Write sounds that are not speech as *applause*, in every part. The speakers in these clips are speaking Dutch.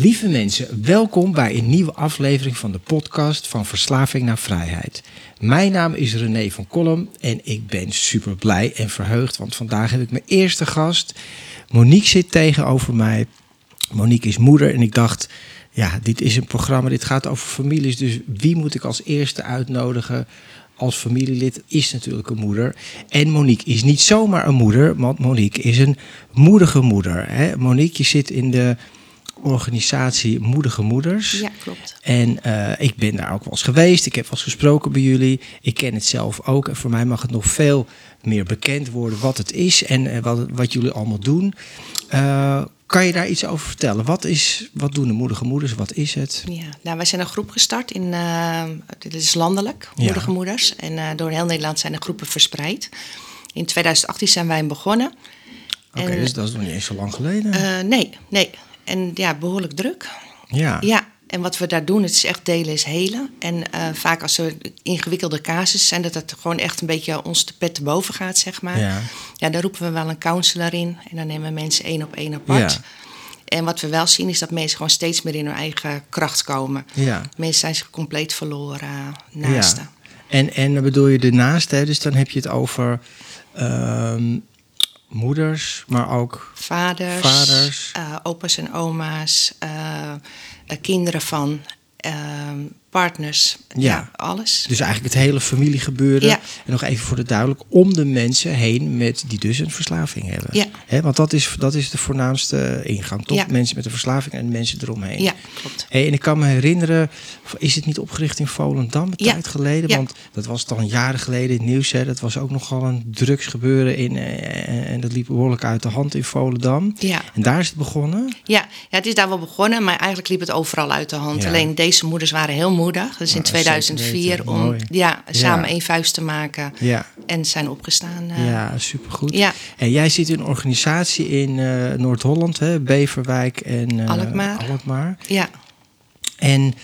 Lieve mensen, welkom bij een nieuwe aflevering van de podcast van Verslaving naar Vrijheid. Mijn naam is René van Kolm en ik ben super blij en verheugd, want vandaag heb ik mijn eerste gast. Monique zit tegenover mij. Monique is moeder en ik dacht, ja, dit is een programma, dit gaat over families, dus wie moet ik als eerste uitnodigen? als familielid is natuurlijk een moeder. En Monique is niet zomaar een moeder, want Monique is een moedige moeder. Hè? Monique, je zit in de organisatie Moedige Moeders. Ja, klopt. En uh, ik ben daar ook wel eens geweest. Ik heb wel eens gesproken bij jullie. Ik ken het zelf ook. En voor mij mag het nog veel meer bekend worden wat het is en uh, wat, wat jullie allemaal doen. Uh, kan je daar iets over vertellen? Wat, is, wat doen de Moedige Moeders? Wat is het? Ja, nou, wij zijn een groep gestart. In, dit is landelijk, Moedige ja. Moeders. En door heel Nederland zijn de groepen verspreid. In 2018 zijn wij begonnen. Oké, okay, dus dat is nog niet eens zo lang geleden? nee, nee. En ja, behoorlijk druk. Ja. Ja, en wat we daar doen, het is echt delen is helen. En uh, vaak als er ingewikkelde casus zijn, dat het gewoon echt een beetje ons de pet te boven gaat, zeg maar. Ja. ja, dan roepen we wel een counselor in. En dan nemen we mensen één op één apart. Ja. En wat we wel zien is dat mensen gewoon steeds meer in hun eigen kracht komen. Ja. Mensen zijn zich compleet verloren naasten. Ja. En, en dan bedoel je de naasten, dus dan heb je het over... Um, moeders, maar ook vaders, vaders. Uh, opa's en oma's, uh, uh, kinderen van partners, ja. ja. alles. Dus eigenlijk het hele familiegebeuren. Ja. En nog even voor de duidelijk, om de mensen heen met die dus een verslaving hebben. Ja. He, want dat is, dat is de voornaamste ingang, toch? Ja. Mensen met een verslaving en mensen eromheen. Ja, klopt. En ik kan me herinneren, is het niet opgericht in Volendam een Ja. tijd geleden? Ja. Want dat was dan jaren geleden in het nieuws. Hè? Dat was ook nogal een drugsgebeuren in, eh, en dat liep behoorlijk uit de hand in Volendam. Ja. En daar is het begonnen. Ja, ja, het is daar wel begonnen, maar eigenlijk liep het overal uit de hand. Ja. Alleen deze moeders waren heel Dus in Ja, 2004 zeker weten. om Mooi. ja, samen Ja. één vuist te maken Ja, en zijn opgestaan. eh, ja supergoed. ja. En jij zit in een organisatie in eh, Noord-Holland, hè? Beverwijk en eh, Alkmaar. Alkmaar. ja. En,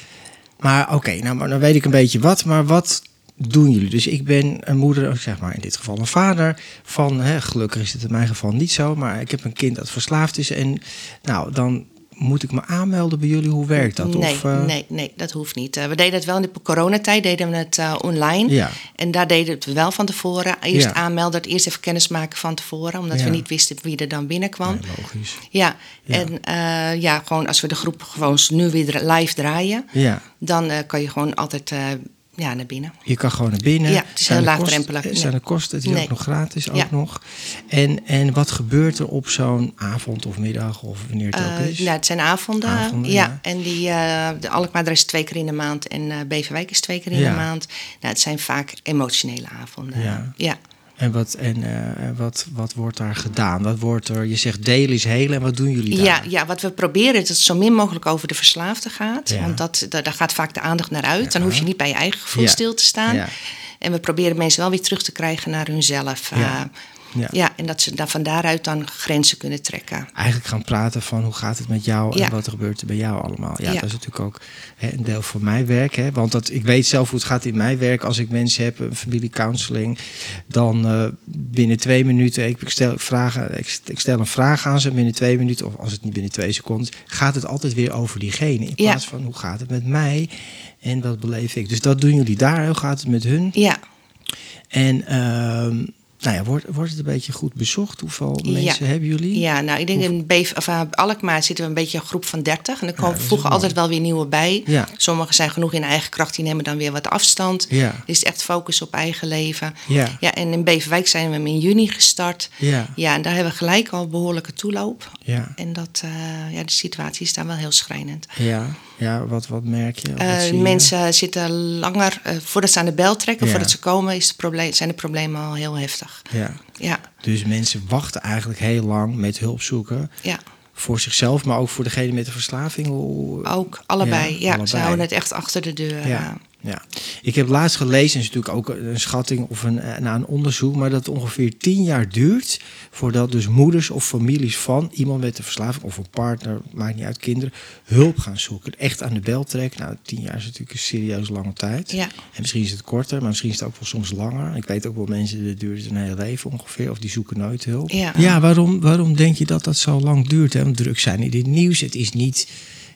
maar oké, nou maar dan weet ik een beetje wat, maar wat doen jullie? Dus ik ben een moeder, of zeg maar in dit geval een vader van, hè, gelukkig is het in mijn geval niet zo, maar ik heb een kind dat verslaafd is en nou dan moet ik me aanmelden bij jullie? Hoe werkt dat? Nee, of, uh... nee, nee, dat hoeft niet. Uh, we deden het wel in de coronatijd, deden we het uh, online. Ja. En daar deden we het wel van tevoren. Eerst Ja. aanmelden, eerst even kennis maken van tevoren. Omdat Ja. we niet wisten wie er dan binnenkwam. Nee, logisch. Ja, Ja. en ja, gewoon als we de groep gewoon nu weer live draaien, Ja, dan kan je gewoon altijd ja, naar binnen. je kan gewoon naar binnen. Ja, het is Zijn heel de laagdrempelig. Zijn de kosten, het is Nee. ook nog gratis ook Ja. nog. En, en wat gebeurt er op zo'n avond of middag of wanneer het ook Uh, is? nou, het zijn avonden. Avonden, ja. ja. En die, uh, de Alkmaar is twee keer in de maand en uh, Beverwijk is twee keer in Ja. de maand. Nou, het zijn vaak emotionele avonden. Ja. En, wat, en uh, wat, wat wordt daar gedaan? Wat wordt er, je zegt delen is helen en wat doen jullie daar? Ja, ja, wat we proberen is dat het zo min mogelijk over de verslaafde gaat. Ja. Want dat, daar gaat vaak de aandacht naar uit. Dan hoef je niet bij je eigen gevoel stil te staan. Ja. En we proberen mensen wel weer terug te krijgen naar hunzelf. Uh, Ja. ja. en dat ze daar van daaruit dan grenzen kunnen trekken. Eigenlijk gaan praten van hoe gaat het met jou Ja. en wat gebeurt er bij jou allemaal. Ja, Ja. dat is natuurlijk ook hè, een deel van mijn werk. Hè, want dat, ik weet zelf hoe het gaat in mijn werk. Als ik mensen heb, een familiecounseling, dan uh, binnen twee minuten, ik stel, vragen, ik, ik stel een vraag aan ze binnen twee minuten, of als het niet binnen twee seconden, gaat het altijd weer over diegene. In plaats van hoe gaat het met mij en wat beleef ik. Dus dat doen jullie daar, hoe gaat het met hun? Ja, En, uh, nou ja, wordt, wordt het een beetje goed bezocht? Hoeveel mensen hebben jullie? Ja, nou, ik denk in Beef, of, uh, Alkmaar zitten we een beetje een groep van 30. En er komen ja, voegen altijd wel weer nieuwe bij. Ja. Sommigen zijn genoeg in eigen kracht, die nemen dan weer wat afstand. Ja. Is echt focus op eigen leven. Ja. Ja, en in Beverwijk zijn we in juni gestart. Ja. Ja, en daar hebben we gelijk al behoorlijke toeloop. Ja. En dat, uh, ja, de situatie is daar wel heel schrijnend. Ja, ja wat, wat merk je? Wat uh, mensen zitten langer, uh, voordat ze aan de bel trekken, Ja. voordat ze komen, is het probleem, zijn de problemen al heel heftig. Ja. Ja, Dus mensen wachten eigenlijk heel lang met hulp zoeken. ja. Voor zichzelf, maar ook voor degene met de verslaving. Ook allebei. Ja, Ja, allebei. ze houden het echt achter de deur. Ja. Ja, ik heb laatst gelezen, is natuurlijk ook een schatting of een, eh, na een onderzoek, maar dat het ongeveer tien jaar duurt voordat dus moeders of families van iemand met een verslaving of een partner, maakt niet uit, kinderen, hulp gaan zoeken. Echt aan de bel trekken. Nou, tien jaar is natuurlijk een serieus lange tijd. Ja. En misschien is het korter, maar misschien is het ook wel soms langer. Ik weet ook wel mensen, dat duurt een hele leven ongeveer, of die zoeken nooit hulp. Ja. ja waarom, waarom denk je dat dat zo lang duurt? Hè? Want drugs zijn in het nieuws, het is niet...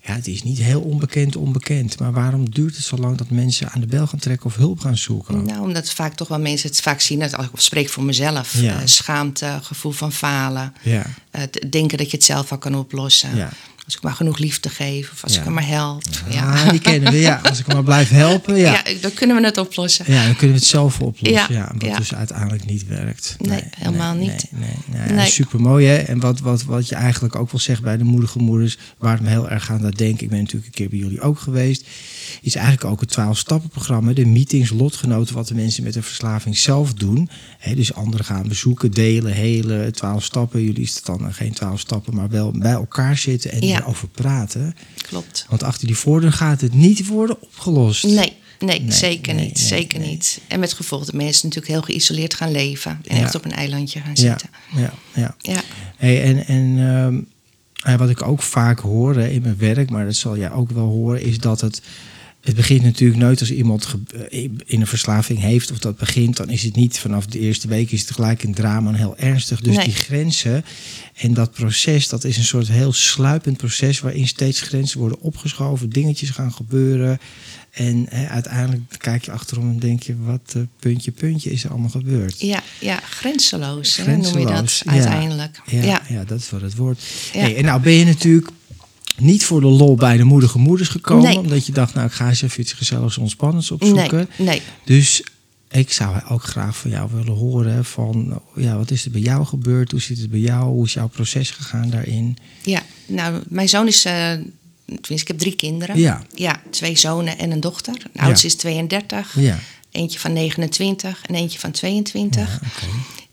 Ja, het is niet heel onbekend, onbekend. Maar waarom duurt het zo lang dat mensen aan de bel gaan trekken of hulp gaan zoeken? Nou, omdat vaak toch wel mensen het vaak zien, dat als ik spreek voor mezelf, Ja. eh, schaamte, gevoel van falen, Ja, eh, denken dat je het zelf al kan oplossen. ja. Als ik maar genoeg liefde geef, of als Ja. ik hem maar help. Ja, die kennen we. Ja, *laughs* als ik hem maar blijf helpen, ja. ja. dan kunnen we het oplossen. Ja, dan kunnen we het zelf oplossen. Ja, wat dus uiteindelijk niet werkt. Nee, helemaal niet. Nee, nee, nee. Nee. Super mooi, hè? En wat, wat, wat je eigenlijk ook wil zeggen bij de moedige moeders, waar het me heel erg aan dat denk, ik ben natuurlijk een keer bij jullie ook geweest, is eigenlijk ook het 12-stappenprogramma, de meetings, lotgenoten, wat de mensen met een verslaving zelf doen. Dus anderen gaan bezoeken, delen, hele 12 stappen. Jullie is het dan eh, geen 12 stappen, maar wel bij elkaar zitten en Ja. erover praten. Klopt. Want achter die voordeur gaat het niet worden opgelost. Nee, nee, Nee, zeker nee, niet. nee, zeker niet. En met gevolg dat mensen natuurlijk heel geïsoleerd gaan leven. En Ja. echt op een eilandje gaan zitten. ja, ja. Ja, Hey, en en ehm, eh, wat ik ook vaak hoor in mijn werk, maar dat zal jij ook wel horen, is dat het. Het begint natuurlijk nooit als iemand eh, in een verslaving heeft of dat begint, dan is het niet vanaf de eerste week is het gelijk een drama en heel ernstig. Dus Nee. die grenzen en dat proces, dat is een soort heel sluipend proces waarin steeds grenzen worden opgeschoven, dingetjes gaan gebeuren. En hè, uiteindelijk kijk je achterom en denk je, wat eh, puntje, puntje is er allemaal gebeurd. ja, ja grenzeloos, hè, noem je dat uiteindelijk. Ja, Ja, ja. dat is wat het woord. Hey, en nou ben je natuurlijk niet voor de lol bij de moedige moeders gekomen. Nee. Omdat je dacht, nou ik ga eens even iets gezelligs ontspannends opzoeken. nee, nee. Dus ik zou ook graag van jou willen horen van, ja, wat is er bij jou gebeurd? Hoe zit het bij jou? Hoe is jouw proces gegaan daarin? Ja, nou, mijn zoon is. eh tenminste, ik heb drie kinderen. Ja. Ja, twee zonen en een dochter. De oudste is 32, Ja, eentje van 29 en eentje van 22. ja oké.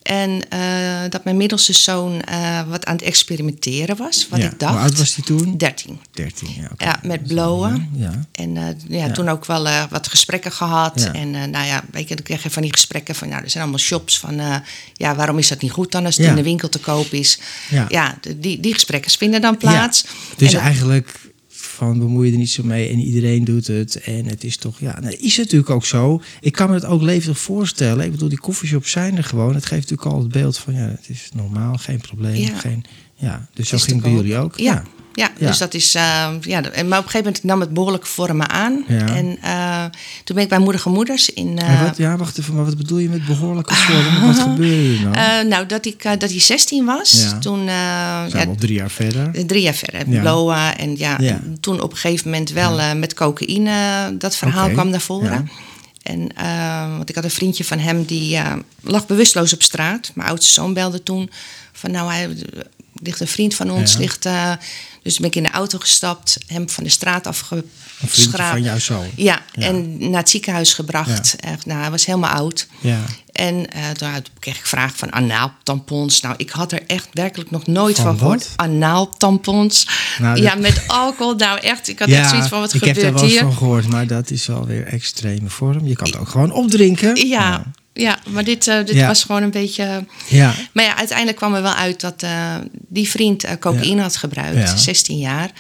En eh, dat mijn middelste zoon eh, wat aan het experimenteren was, wat Ja. ik dacht. Hoe oud was hij toen? 13. 13, ja. Ja, met blowen. Ja, En eh, ja, toen ook wel wat gesprekken gehad. Ja. En nou ja, weet je, dan kreeg je van die gesprekken van, nou, er zijn allemaal shops van, ja, waarom is dat niet goed dan als het in de winkel te koop is? Ja. Die, die gesprekken vinden dan plaats. Dus En eigenlijk van bemoei je er niet zo mee en iedereen doet het. En het is toch, ja, nou, is het natuurlijk ook zo. Ik kan me het ook levendig voorstellen. Ik bedoel, die koffieshops zijn er gewoon. Het geeft natuurlijk al het beeld van, ja, het is normaal, geen probleem. Ja. Geen, ja. Dus zo ging bij jullie ook. Ja. Ja, Ja. dus dat is. eh, ja, maar op een gegeven moment nam het behoorlijke vormen aan. Ja. En eh, toen ben ik bij Moedige Moeders in. eh, wat, ja, wacht even, maar wat bedoel je met behoorlijke vorm? Wat gebeurde er nou? nou, dat, ik, dat hij 16 was. Ja. Toen. zijn al drie jaar verder. Drie jaar verder, blowen. En ja, Ja. en toen op een gegeven moment wel met cocaïne, dat verhaal kwam naar voren. ja. En want ik had een vriendje van hem die lag bewusteloos op straat. Mijn oudste zoon belde toen van nou, hij ligt een vriend van ons, Ja. ligt. Dus ben ik in de auto gestapt, hem van de straat afgeschraapt. van jou zo. Ja, Ja. en naar het ziekenhuis gebracht. Echt, nou, hij was helemaal oud. Ja. En eh, toen kreeg ik vragen van anaaltampons. Nou, ik had er echt werkelijk nog nooit Van van, gehoord. Anaaltampons. Nou, ja, dat- met alcohol. Nou, echt. Ik had echt zoiets van, wat ik heb gebeurt daar wel eens hier? van gehoord, maar dat is wel weer extreme vorm. Je kan het ook gewoon opdrinken. Ja, ja, maar dit, eh, dit Ja. was gewoon een beetje... Ja. Maar ja, uiteindelijk kwam er wel uit dat eh, die vriend eh, cocaïne Ja. had gebruikt. Ja. 16 jaar.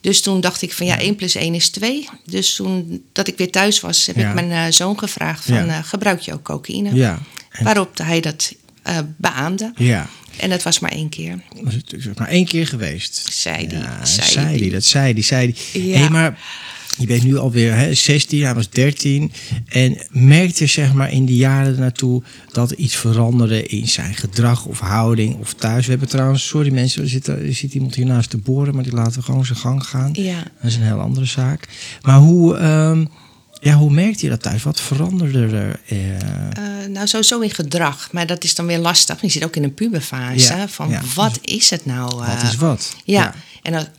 Dus toen dacht ik van ja, 1 plus 1 is 2. Dus toen dat ik weer thuis was, heb ik mijn eh, zoon gevraagd van... Eh, gebruik je ook cocaïne? Ja. En- Waarop hij dat eh beaamde. Ja. En dat was maar één keer. Was het dus maar één keer geweest. Zei die, zei zei die. die, dat zei die, zei die. Ja. Hey, maar Je bent nu alweer hè, 16, hij was 13. En merkte zeg maar in die jaren naartoe dat er iets veranderde in zijn gedrag of houding of thuis. We hebben trouwens, sorry mensen, er zit, er zit iemand hiernaast te boren, maar die laten gewoon zijn gang gaan. Ja. Dat is een heel andere zaak. Maar hoe, ehm, ja, hoe merkte je dat thuis? Wat veranderde er? eh? Eh, nou, sowieso in gedrag. Maar dat is dan weer lastig. Je zit ook in een puberfase. Ja, Van ja. wat is het nou? wat eh, is wat? Ja. En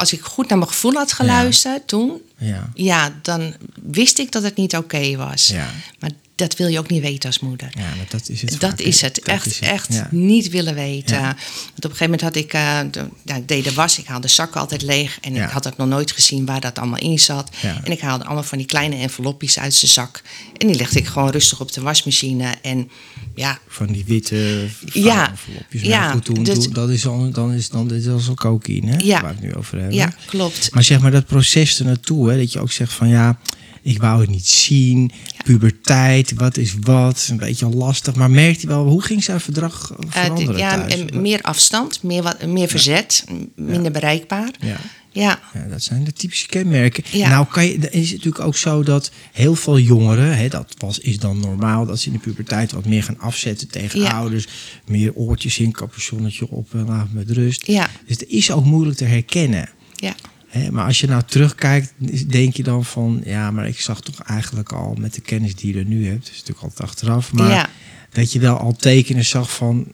als, ik goed naar mijn gevoel had geluisterd toen... Ja. Ja, dan wist ik dat het niet oké was. Ja. Maar dat wil je ook niet weten als moeder. Ja, maar dat is het. Dat vaak, is het. Dat echt is het. echt Ja. niet willen weten. Ja. Want op een gegeven moment had ik... eh, de- ja, ik deed de was. Ik haalde zakken altijd leeg. En ik had ook nog nooit gezien waar dat allemaal in zat. En ik haalde allemaal van die kleine envelopjes uit zijn zak. En die legde ik gewoon rustig op de wasmachine. En ja, Van die witte Ja. envelopjes. Ja, Maar goed, toen, dus- toen- dat is al, dan is dan dit is al cocaïne, hè? Ja. waar we het nu over hebben. ja klopt. Maar zeg maar dat proces ernaartoe, hè, dat je ook zegt van ja, ik wou het niet zien, puberteit, wat is wat, een beetje lastig. Maar merkte je wel, hoe ging zijn verdrag Eh, veranderen ja, thuis? en meer afstand, meer, wat, meer verzet, minder bereikbaar. Ja. Ja, Ja, dat zijn de typische kenmerken. Ja. Nou kan je, is het natuurlijk ook zo dat heel veel jongeren, hè, dat was, is dan normaal, dat ze in de puberteit wat meer gaan afzetten tegen Ja. ouders. Meer oortjes in, capuchonnetje op en laat met rust. Ja. Dus het is ook moeilijk te herkennen. ja. Hè, maar als je nou terugkijkt, denk je dan van... ja, maar ik zag toch eigenlijk al met de kennis die je er nu hebt... dat is natuurlijk altijd achteraf... maar dat je wel al tekenen zag van...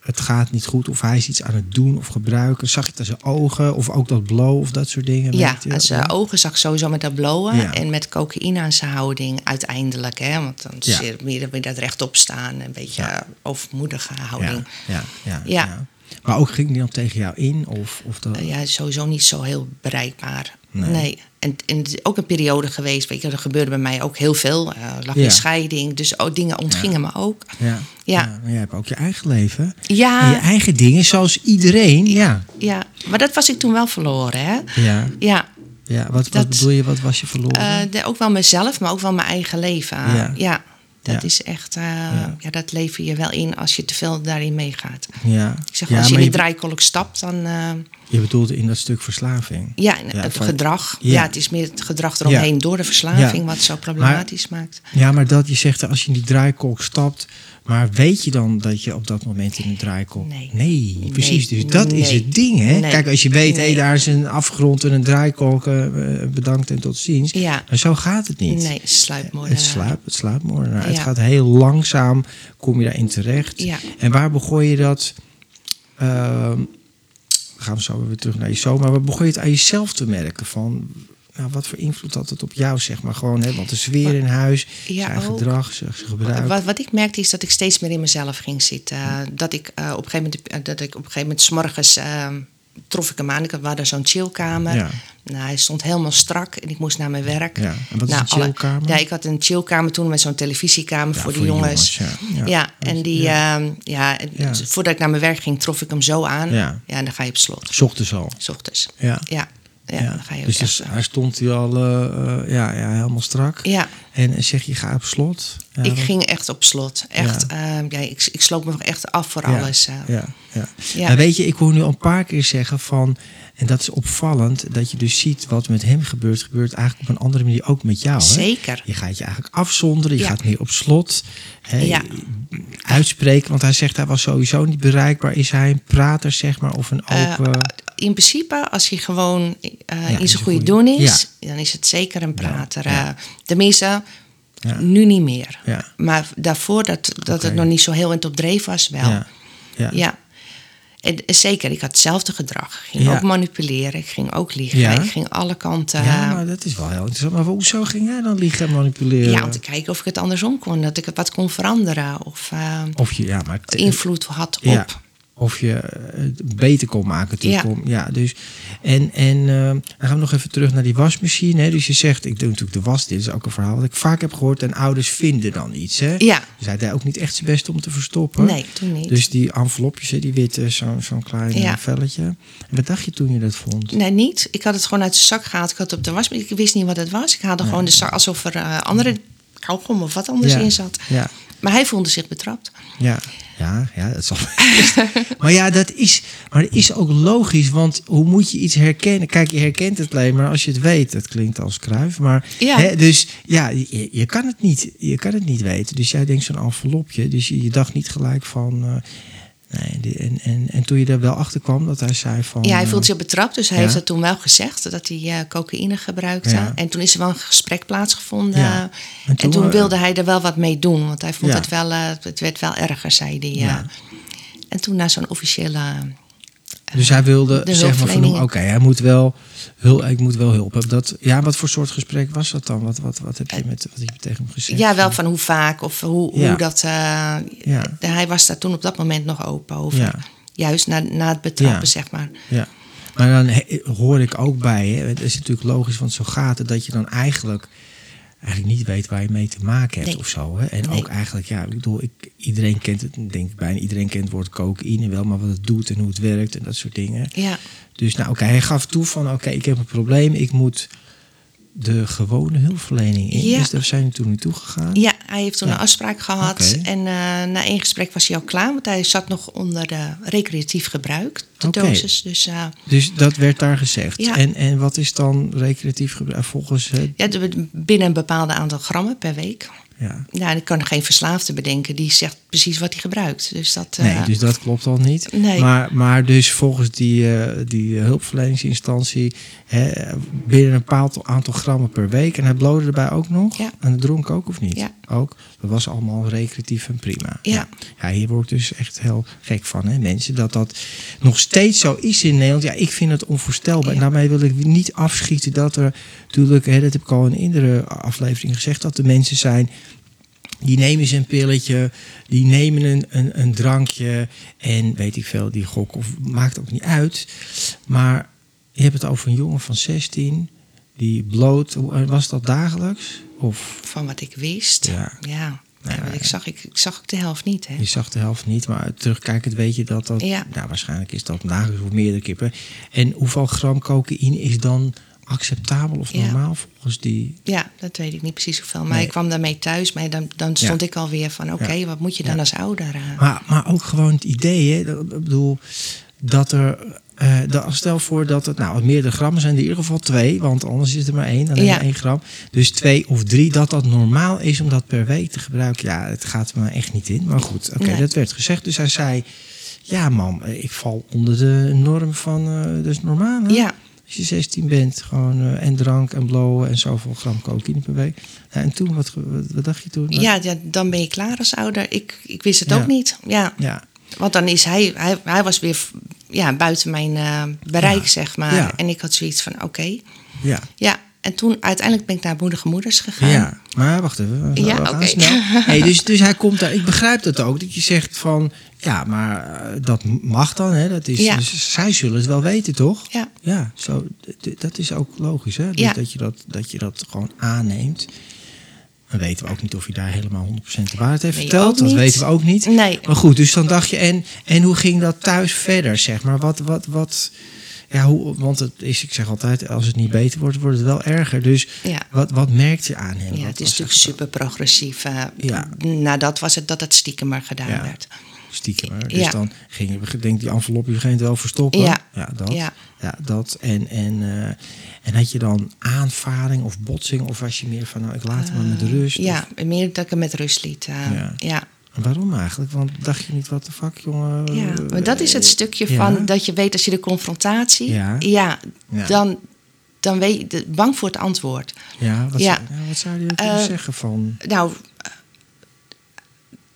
het gaat niet goed of hij is iets aan het doen of gebruiken. Zag je aan zijn ogen of ook dat blow of dat soort dingen? Ja, aan dat? zijn ogen zag ik sowieso met dat blowen. Ja. En met cocaïne aan zijn houding uiteindelijk. Hè? Want dan Ja. je meer weer dat rechtop staan. Een beetje Ja. overmoedige houding. Ja, ja, ja. Maar ook ging die dan tegen jou in? Of, of dat... Ja, sowieso niet zo heel bereikbaar. Nee. Nee. En, en het is ook een periode geweest, weet je, er gebeurde bij mij ook heel veel. Er lag Ja. in scheiding, dus ook dingen ontgingen me ook. ja. Ja. maar jij hebt ook je eigen leven. Ja. En je eigen dingen, zoals iedereen. Ja. Ja, maar dat was ik toen wel verloren, hè? Ja. Ja, ja. Wat, wat Dat- bedoel je? Wat was je verloren? Eh, de- ook wel mezelf, maar ook wel mijn eigen leven. Ja. Ja, dat Ja. is echt, eh, ja. dat lever je wel in als je te veel daarin meegaat. ja. Ik zeg, als je in die draaikolk stapt, dan... eh, Je bedoelt in dat stuk verslaving. ja, het van- gedrag. Ja. Het is meer het gedrag eromheen door de verslaving... Wat zo problematisch maakt. Ja, maar dat je zegt als je in die draaikolk stapt, maar weet je dan dat je op dat moment in een draaikolk? Nee. precies. Nee. Dus dat is het ding, hè? Kijk, als je weet, hé, daar is een afgrond en een draaikolk, eh, bedankt en tot ziens. Ja. Maar zo gaat het niet. Nee. Het sluipt, het sluipmoordenaar. Het Ja. gaat heel langzaam, kom je daarin terecht. Ja. En waar begon je dat? dan gaan we zo weer terug naar je zoon. Maar waar begon je het aan jezelf te merken? Van, nou, wat voor invloed had het op jou, zeg maar? Gewoon, hè, want de sfeer in huis, Ja, zijn ook. gedrag, zijn gebruik. Wat, wat ik merkte is dat ik steeds meer in mezelf ging zitten. Dat ik eh, op een gegeven moment, eh, dat ik op een gegeven moment 's morgens ehm, trof ik hem aan. Ik had- hadden zo'n chillkamer. Ja. Nou, hij stond helemaal strak en ik moest naar mijn werk. Ja, en wat is Nou, een chillkamer? ja, ik had een chillkamer toen met zo'n televisiekamer Ja, voor de voor de jongens. jongens, ja. ja. En die, ja. ja, voordat ik naar mijn werk ging, trof ik hem zo aan. Ja. en dan ga je op slot. S ochtends al. S ochtends. Ja. Ja, ja, dan ga je dus dus hij stond hier al eh, eh, ja, ja, helemaal strak. Ja. En zeg je, ga op slot. Ja, ik ging echt op slot. Echt, ja. ja, ik, ik sloop me echt af voor Ja, alles. Ja, ja. Ja. Maar weet je, ik hoor nu al een paar keer zeggen van... en dat is opvallend, dat je dus ziet wat met hem gebeurt... gebeurt eigenlijk op een andere manier ook met jou. Hè? Zeker. Je gaat je eigenlijk afzonderen, je Ja. gaat meer op slot. Hè? Ja. Uitspreken, want hij zegt hij was sowieso niet bereikbaar. Is hij een prater, zeg maar, of een Eh, open... in principe, als hij gewoon eh, in zijn goede doen is, dan is het zeker een prater. Eh, tenminste, Ja. nu niet meer. Ja. Maar daarvoor, dat, dat het nog niet zo heel in het op dreef was, wel. ja. Ja. En, zeker, ik had hetzelfde gedrag. Ik ging ook manipuleren, ik ging ook liegen. Ik ging alle kanten... Ja, eh, maar dat is wel heel interessant. Maar hoezo ging jij dan liegen en manipuleren? ja, om te kijken of ik het andersom kon. Dat ik het wat kon veranderen. Of eh, Of je, ja, maar... invloed had op... Of je eh, het beter kon maken. Ja. Om- ja dus, en en eh, dan gaan we nog even terug naar die wasmachine. Hè. Dus je zegt, ik doe natuurlijk de was. Dit is ook een verhaal wat ik vaak heb gehoord. En ouders vinden dan iets. Hè? Ja. Dus hij deed ook niet echt zijn best om te verstoppen. Nee, toen niet. Dus die envelopjes, hè, die witte, zo'n zo'n klein eh, Ja. velletje. En wat dacht je toen je dat vond? Nee, niet. Ik had het gewoon uit de zak gehaald. Ik had het op de was. Ik wist niet wat het was. Ik haalde gewoon de zak alsof er eh, andere kauwgom of wat anders Ja. in zat. Ja. Maar hij voelde zich betrapt. Ja, ja, ja, dat zal. *laughs* maar ja, dat is, maar dat is ook logisch, want hoe moet je iets herkennen? Kijk, je herkent het alleen maar als je het weet. Dat klinkt als kruif, maar Ja. hè, dus ja, je, je kan het niet, je kan het niet weten. Dus jij denkt zo'n envelopje, dus je, je dacht niet gelijk van. eh, nee, die- en, en, en toen je er wel achter kwam, dat hij zei van. Ja, hij eh, voelde zich betrapt, dus hij ja. heeft dat toen wel gezegd, dat hij eh, cocaïne gebruikte. Ja. En toen is er wel een gesprek plaatsgevonden. Ja. En En toen, eh, wilde hij er wel wat mee doen, want hij vond het wel, het werd wel erger, zei hij. En toen naar zo'n officiële... Dus hij wilde de zeg maar van, oké, hij moet wel, hul, ik moet wel hulp hebben. Dat, ja, wat voor soort gesprek was dat dan? Wat, wat, wat heb je met, wat heb je tegen hem gezegd? Ja, wel van hoe vaak of hoe, Ja. hoe dat... eh, Ja. Hij was daar toen op dat moment nog open over. Ja. Juist na, na het betrappen, zeg maar. Ja, maar dan hoor ik ook bij, hè, het is natuurlijk logisch, want zo gaat het, dat je dan eigenlijk, eigenlijk niet weet waar je mee te maken hebt Nee. of zo. Hè? En Nee. ook eigenlijk, ja, ik bedoel, ik, iedereen kent het, denk ik bijna iedereen kent het woord cocaïne wel, maar wat het doet en hoe het werkt en dat soort dingen. Ja, Dus nou, oké, hij gaf toe van, oké, ik heb een probleem, ik moet de gewone hulpverlening in. Ja. Dus daar zijn we toen naartoe gegaan. ja hij heeft toen Ja. een afspraak gehad. En eh, na één gesprek was hij al klaar, want hij zat nog onder de recreatief gebruik, de dosis. Dus eh, Dus dat werd daar gezegd. Ja. En, en wat is dan recreatief gebruik volgens het? ja, de- binnen een bepaald aantal grammen per week. Ja. Ja, en ik kan geen verslaafde bedenken die zegt precies wat hij gebruikt. Dus dat. eh, Nee, dus dat klopt al niet. Nee. Maar, maar dus volgens die, eh, die hulpverleningsinstantie hè, binnen een bepaald aantal grammen per week. En hij blode erbij ook nog? Ja. En het dronk ook of niet? Ja. Ook. Dat was allemaal recreatief en prima. Ja. ja. hier word ik dus echt heel gek van, hè, mensen. Dat dat nog steeds zo is in Nederland. Ja, ik vind het onvoorstelbaar. Ja. En daarmee wil ik niet afschieten dat er natuurlijk, hè, dat heb ik al in eerdere aflevering gezegd, dat er mensen zijn die nemen ze een pilletje, die nemen een, een, een drankje en weet ik veel, die gok of maakt ook niet uit. Maar je hebt het over een jongen van 16 die bloot, was dat dagelijks? Of Van wat ik wist. Ja. Ja. Nou, Ja, want ik, zag, ik, ik zag ook de helft niet. Hè? je zag de helft niet, maar terugkijkend weet je dat dat, Ja. nou waarschijnlijk is dat dagelijks of meerdere kippen. En hoeveel gram cocaïne is dan acceptabel of Ja. normaal volgens die? Ja, dat weet ik niet precies hoeveel. Maar Nee. ik kwam daarmee thuis. Maar dan, dan stond Ja. ik alweer van... oké, wat moet je dan als ouder? eh? Maar, maar ook gewoon het idee, hè, ik bedoel, dat er. Eh, dat, stel voor dat het, nou, meerdere grammen zijn, in ieder geval twee, want anders is er maar één, Ja. één gram. Dus twee of drie, dat dat normaal is om dat per week te gebruiken. Ja, het gaat me echt niet in. Maar goed, oké, Nee. dat werd gezegd. Dus hij zei, ja man, eh, ik val onder de norm van, dat is normaal hè? Ja, Als je 16 bent, gewoon en drank en blowen en zoveel gram cocaïne per week. Ja, en toen, wat, wat, wat dacht je toen? ja, ja, dan ben je klaar als ouder. Ik, ik wist het Ja. ook niet. Ja, Ja, want dan is hij... Hij, hij was weer ja, buiten mijn eh, bereik, Ja. zeg maar. Ja. En ik had zoiets van, oké. ja. Ja, en toen uiteindelijk ben ik naar moedige moeders gegaan. Ja, maar wacht even. We, Ja, oké. snel. *laughs* Hey, dus, dus hij komt daar. Ik begrijp dat ook. Dat je zegt van. Ja, maar eh, dat mag dan. Hè? Dat is, Ja. dus zij zullen het wel weten, toch? Ja. Ja, zo, dat is ook logisch. Hè? Dus Ja. dat, je dat, dat je dat gewoon aanneemt. Dan weten we ook niet of je daar helemaal 100% de waarheid heeft Nee, verteld. Dat niet. weten we ook niet. Nee. Maar goed, dus dan dacht je, en, en hoe ging dat thuis verder, zeg maar? Wat, wat, wat, ja, hoe, want het is, ik zeg altijd, als het niet beter wordt, wordt het wel erger. Dus Ja. wat, wat merkt je aan hem? Ja, Wat het is natuurlijk super progressief. eh Ja. Nadat was het dat het stiekem maar gedaan Ja. werd. Stiekem. hè? Dus Ja. dan ging je, denk die envelop, je ging het wel verstoppen. Ja. dat. Ja. Ja, dat. En, en, eh, en had je dan aanvaring of botsing? Of was je meer van, nou, ik laat hem maar met rust? Eh, Ja, Of- meer dat ik hem met rust liet. eh, Ja. ja. En waarom eigenlijk? Want dacht je niet, wat de fuck, jongen? Ja, maar dat is het stukje Ja. van dat je weet als je de confrontatie. Ja. Ja, Ja. dan, dan weet je bang voor het antwoord. Ja, wat, Ja. Zou, ja, wat zou je kunnen Eh, zeggen van... Nou,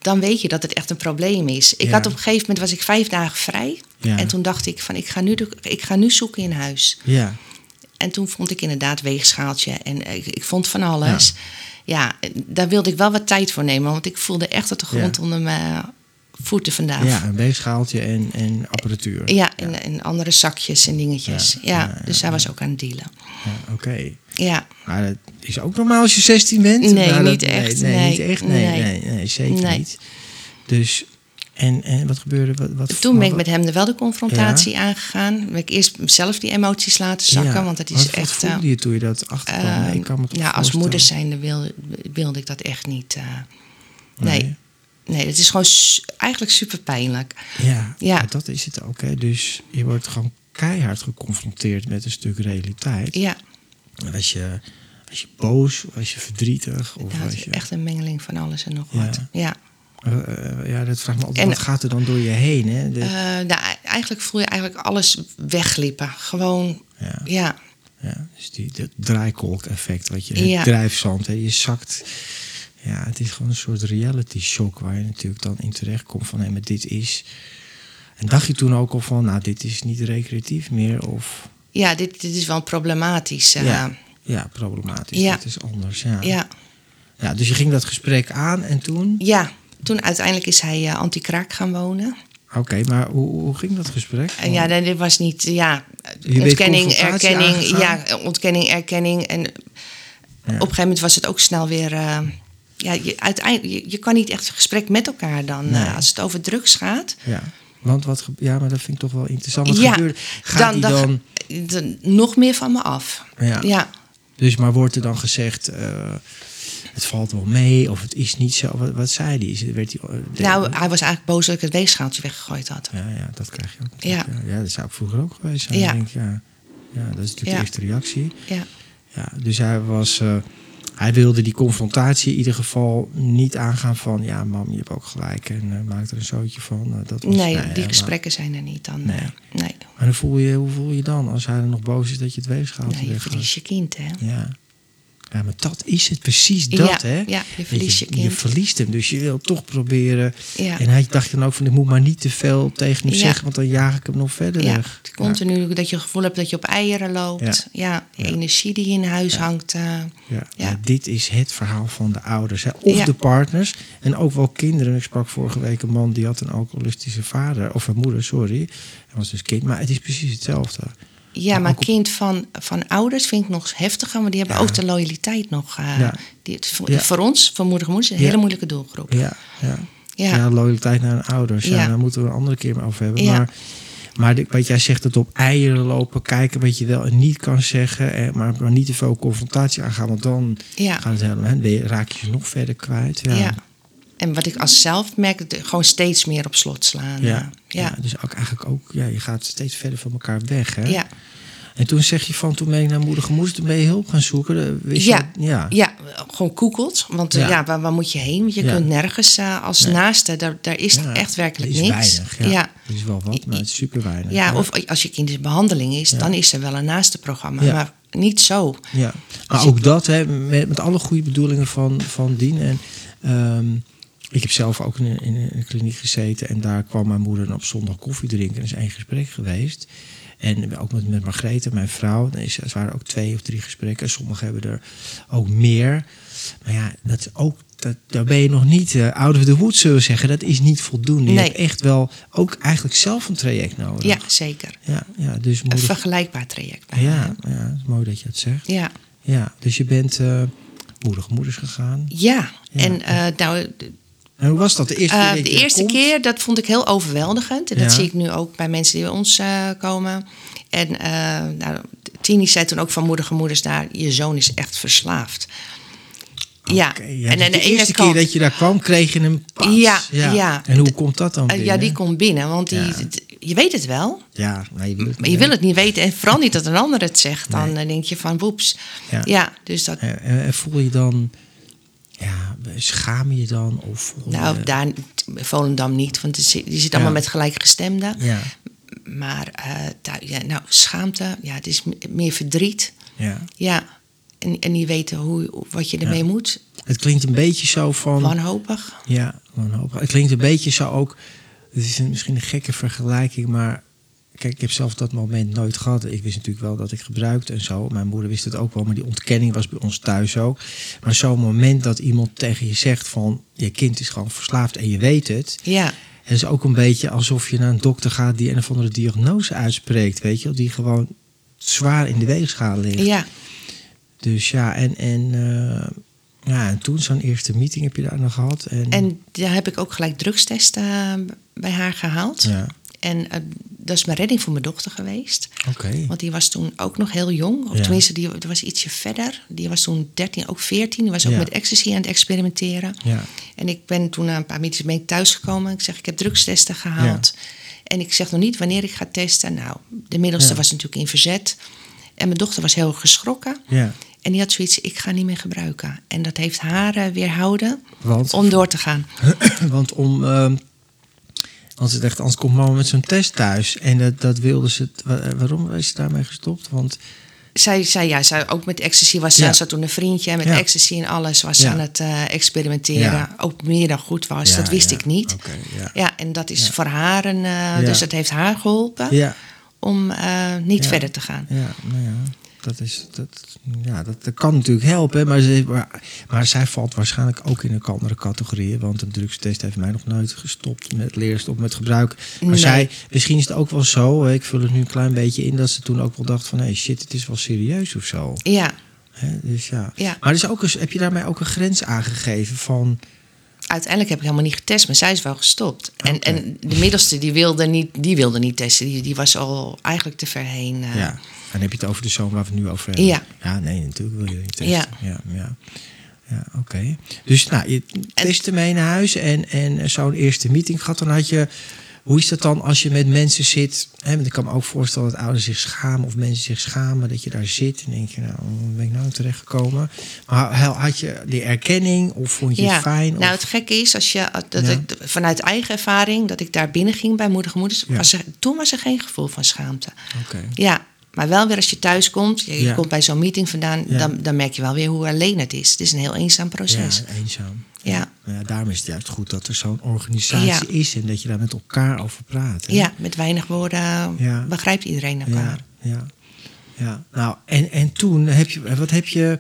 dan weet je dat het echt een probleem is. Ik Ja. had op een gegeven moment was ik vijf dagen vrij. Ja. En toen dacht ik van ik ga nu, ik ga nu zoeken in huis. Ja, En toen vond ik inderdaad weegschaaltje en ik, ik vond van alles. Ja. daar wilde ik wel wat tijd voor nemen, want ik voelde echt dat de grond onder mijn voeten vandaan. ja een weegschaaltje en, en apparatuur. Ja, en, en andere zakjes en dingetjes. Ja, Ja, ja, ja, dus hij was ook aan het dealen. Ja, Oké. Ja, Maar dat is ook normaal als je 16 bent? Nee, Nou, dat- niet echt. Nee, nee, niet echt. Nee, nee, nee. zeker niet. Dus, en, en wat gebeurde? Wat, wat, toen ben ik wat- met hem wel de confrontatie aangegaan. Ben ik eerst zelf die emoties laten zakken, Ja, want dat is wat, wat echt... eh, voelde je toen je dat achterkwam? Nee, ik kan me toch ja, als moeder zijnde wilde, wilde ik dat echt niet. eh, nee. Nee. Nee, het is gewoon su- eigenlijk super pijnlijk. Ja, Ja. dat is het ook. Hè. Dus je wordt gewoon keihard geconfronteerd met een stuk realiteit. Ja, Was je, was je boos, was je verdrietig? Of het was is je, echt een mengeling van alles en nog Ja. wat. Ja. Eh, eh, ja, dat vraagt me altijd. En- wat gaat er dan door je heen? Hè? De- Eh, nou, eigenlijk voel je eigenlijk alles wegglippen. Gewoon, ja, ja, ja, dus die, dat draaikolk-effect, wat je Ja. het drijfzand, hè, je zakt. Ja, het is gewoon een soort reality shock waar je natuurlijk dan in terecht komt van hé, maar dit is. En dacht je toen ook al van, nou, dit is niet recreatief meer of ja dit, dit is wel problematisch. eh, ja, ja, problematisch. Ja. Dat is anders. Ja. ja. Ja, dus je ging dat gesprek aan en toen. Ja, toen uiteindelijk is hij eh, anti-kraak gaan wonen. Oké, maar hoe, hoe ging dat gesprek? En ja, dat dit was niet, ja, Je ontkenning, erkenning. aangegaan? Ja, ontkenning, erkenning. En op een gegeven moment was het ook snel weer. Ja, je, uiteindelijk, je, je kan niet echt een gesprek met elkaar dan. Nee. eh, als het over drugs gaat. Ja, want wat ja, maar dat vind ik toch wel interessant. Wat ja, gebeurt? Gaat dan, dan nog meer van me af. Ja. ja. Dus maar wordt er dan gezegd, eh, het valt wel mee of het is niet zo? Wat, wat zei het- Werd die eh, de- Nou, hij was eigenlijk boos dat ik het weegschaaltje weggegooid had. ja, ja, dat krijg je ook. Ja. Ja. dat zou ik vroeger ook geweest zijn. Ja. Denk, ja. ja, dat is natuurlijk de eerste reactie. Ja. Ja, dus hij was. Hij wilde die confrontatie in ieder geval niet aangaan van... ja, mam, je hebt ook gelijk en eh, maak er een zootje van. Eh, dat was, Nee, die maar- gesprekken zijn er niet dan. Nee. nee. Maar dan voel je, hoe voel je dan als hij er nog boos is dat je het weegschaalt? nee je verliest je kind, hè? Ja. Maar dat is het, precies dat, Ja, hè? ja, je verliest je Je kind. verliest hem, dus je wil toch proberen. Ja. En hij dacht dan ook van, ik moet maar niet te veel tegen hem zeggen... want dan jaag ik hem nog verder Ja, weg. continu dat je het gevoel hebt dat je op eieren loopt. Ja, de energie die in huis hangt. eh, Ja, dit is het verhaal van de ouders. Hè? Of de partners. En ook wel kinderen. Ik sprak vorige week een man die had een alcoholistische vader. Of een moeder, sorry. Hij was dus kind. Maar het is precies hetzelfde. Ja, Maar kind van, van ouders vind ik nog heftiger, maar die hebben Ja. ook de loyaliteit nog. eh, Ja. die, voor, Ja. voor ons, voor moeder en moeder, is een hele moeilijke doelgroep. Ja, ja. Loyaliteit naar hun ouders. Ja. Daar moeten we een andere keer over hebben. Maar, maar de- wat jij zegt, het op eieren lopen. Kijken wat je wel en niet kan zeggen. eh, Maar, maar niet te veel confrontatie aangaan. Want dan gaat het helemaal, hè, raak je ze nog verder kwijt. Ja. En wat ik als zelf merk, het gewoon steeds meer op slot slaan. Ja, eh, ja. ja. dus ook eigenlijk ook, ja, je gaat steeds verder van elkaar weg. Hè? Ja. En toen zeg je van, toen ben ik naar moeder toen ben je hulp gaan zoeken. Wist Ja. Je, ja. Ja, gewoon koekelt. Want eh, Ja. ja. waar, waar moet je heen? Want je kunt nergens eh, als Nee. naaste, daar, daar is echt werkelijk er is niks. weinig. Ja. Er is wel wat, maar het is super weinig. Ja, of als je kind in behandeling is, dan is er wel een naaste programma. Maar niet zo. Ja, maar Dus ook dat, hè, met, met alle goede bedoelingen van, van Dien. En, ehm, ik heb zelf ook in een, in een kliniek gezeten en daar kwam mijn moeder op zondag koffie drinken. Er is één gesprek geweest. En ook met, met Margrethe, mijn vrouw. Er is- Er waren ook twee of drie gesprekken. Sommigen hebben er ook meer. Maar ja, dat is ook, dat, daar ben je nog niet eh out of the woods, zullen we zeggen. Dat is niet voldoende. Je hebt echt wel ook eigenlijk zelf een traject nodig. Ja, zeker. ja, ja dus Een moeder... vergelijkbaar traject. bijna. Ja, ja, het is mooi dat je het zegt. Ja. Ja, dus je bent eh moedig moeders gegaan. Ja. Ja. En eh, nou, En hoe was dat de eerste eh, keer? dat de er eerste komt? keer, dat vond ik heel overweldigend. En dat zie ik nu ook bij mensen die bij ons eh, komen. En eh nou, Tini zei toen ook van moedige moeders daar... je zoon is echt verslaafd. ja, en dus de, eerste kant... keer dat je daar kwam, kreeg je hem pas. Ja, ja. En hoe komt dat dan binnen? ja, die komt binnen, want die, je weet het wel. Ja, maar je wil het Maar je wil het niet weten. En vooral niet dat een ander het zegt. Dan Nee. denk je van, woeps. Ja. Ja, dus dat... En voel je dan... Ja, schaam je dan? Of Nou, daar, Volendam niet, want die zit, die zit allemaal Ja. met gelijkgestemden. Ja, Maar eh, daar, ja, nou, schaamte, ja, het is me- meer verdriet. ja. Ja, en, en niet weten hoe, wat je ermee Ja. moet. Het klinkt een beetje zo van... Wanhopig. Ja, wanhopig. Het klinkt een beetje zo ook. Het is een, misschien een gekke vergelijking, maar kijk, ik heb zelf dat moment nooit gehad. Ik wist natuurlijk wel dat ik gebruikte en zo. Mijn moeder wist het ook wel, maar die ontkenning was bij ons thuis ook. Maar zo'n moment dat iemand tegen je zegt van je kind is gewoon verslaafd en je weet het. Ja, Het is ook een beetje alsof je naar een dokter gaat die een of andere diagnose uitspreekt, weet je, die gewoon zwaar in de weegschaal ligt. ja, Dus ja, en, en, eh, ja, en toen zo'n eerste meeting heb je daar nog gehad. En, en daar heb ik ook gelijk drugstesten eh, bij haar gehaald. ja. En eh, dat is mijn redding voor mijn dochter geweest. Oké. Want die was toen ook nog heel jong. Of Ja. tenminste, die, was ietsje verder. Die was toen 13, ook 14. Die was ook met ecstasy aan het experimenteren. Ja. En ik ben toen na een paar minuten ben ik thuisgekomen. Ik zeg, ik heb drugstesten gehaald. En ik zeg nog niet wanneer ik ga testen. Nou, de middelste was natuurlijk in verzet. En mijn dochter was heel geschrokken. Ja. En die had zoiets, ik ga niet meer gebruiken. En dat heeft haar eh, weerhouden Want, om door te gaan. *clears throat* want om... ehm, want ze dacht, anders komt mama met zo'n test thuis. En dat, dat wilde ze... wa- Waarom is ze daarmee gestopt? Want... Zij, zij, ja, zij ook met ecstasy was Ja. ze toen een vriendje. En met Ja. ecstasy en alles was ze aan het eh, experimenteren. Ook meer dan goed was. Dat wist ik niet. Ja. En dat is voor haar een... eh, Dus dat heeft haar geholpen om eh, niet verder te gaan. Ja, nou ja, dat, is, dat, ja, dat, dat kan natuurlijk helpen. Maar, ze, maar, maar zij valt waarschijnlijk ook in een andere categorieën. Want een drugstest heeft mij nog nooit gestopt met leren stop met gebruik. Maar Nee. zij, misschien is het ook wel zo, ik vul het nu een klein beetje in... dat ze toen ook wel dacht van, hé hey, shit, het is wel serieus of zo. Ja, dus ja. Ja. Maar is ook een, heb je daarmee ook een grens aangegeven van... uiteindelijk heb ik helemaal niet getest, maar zij is wel gestopt. En, en de middelste, die wilde niet, die wilde niet testen. Die, die was al eigenlijk te ver heen. eh. Ja. En heb je het over de zoon waar we het nu over hebben? Ja. Ja, nee, natuurlijk wil je niet testen. Ja. Ja, ja. ja oké. Dus nou, je testte mee naar huis en, en zo'n eerste meeting gehad. Dan had je... Hoe is dat dan als je met mensen zit? Hè, ik kan me ook voorstellen dat ouders zich schamen of mensen zich schamen dat je daar zit. En denk je, nou, hoe ben ik nou terechtgekomen? Maar ha- had je die erkenning of vond je het fijn? Nou, het gekke is, als je, dat Ja. ik, vanuit eigen ervaring, dat ik daar binnen ging bij moedige moeders, Ja. was er, toen was er geen gevoel van schaamte. Ja, maar wel weer als je thuis komt, je, komt bij zo'n meeting vandaan, dan, dan merk je wel weer hoe alleen het is. Het is een heel eenzaam proces. Ja, eenzaam. Ja. Nou ja, daarom is het juist goed dat er zo'n organisatie Ja. is en dat je daar met elkaar over praat. hè? Ja, met weinig woorden Ja. begrijpt iedereen elkaar. Ja, ja. Nou, en, en toen heb je, wat heb je,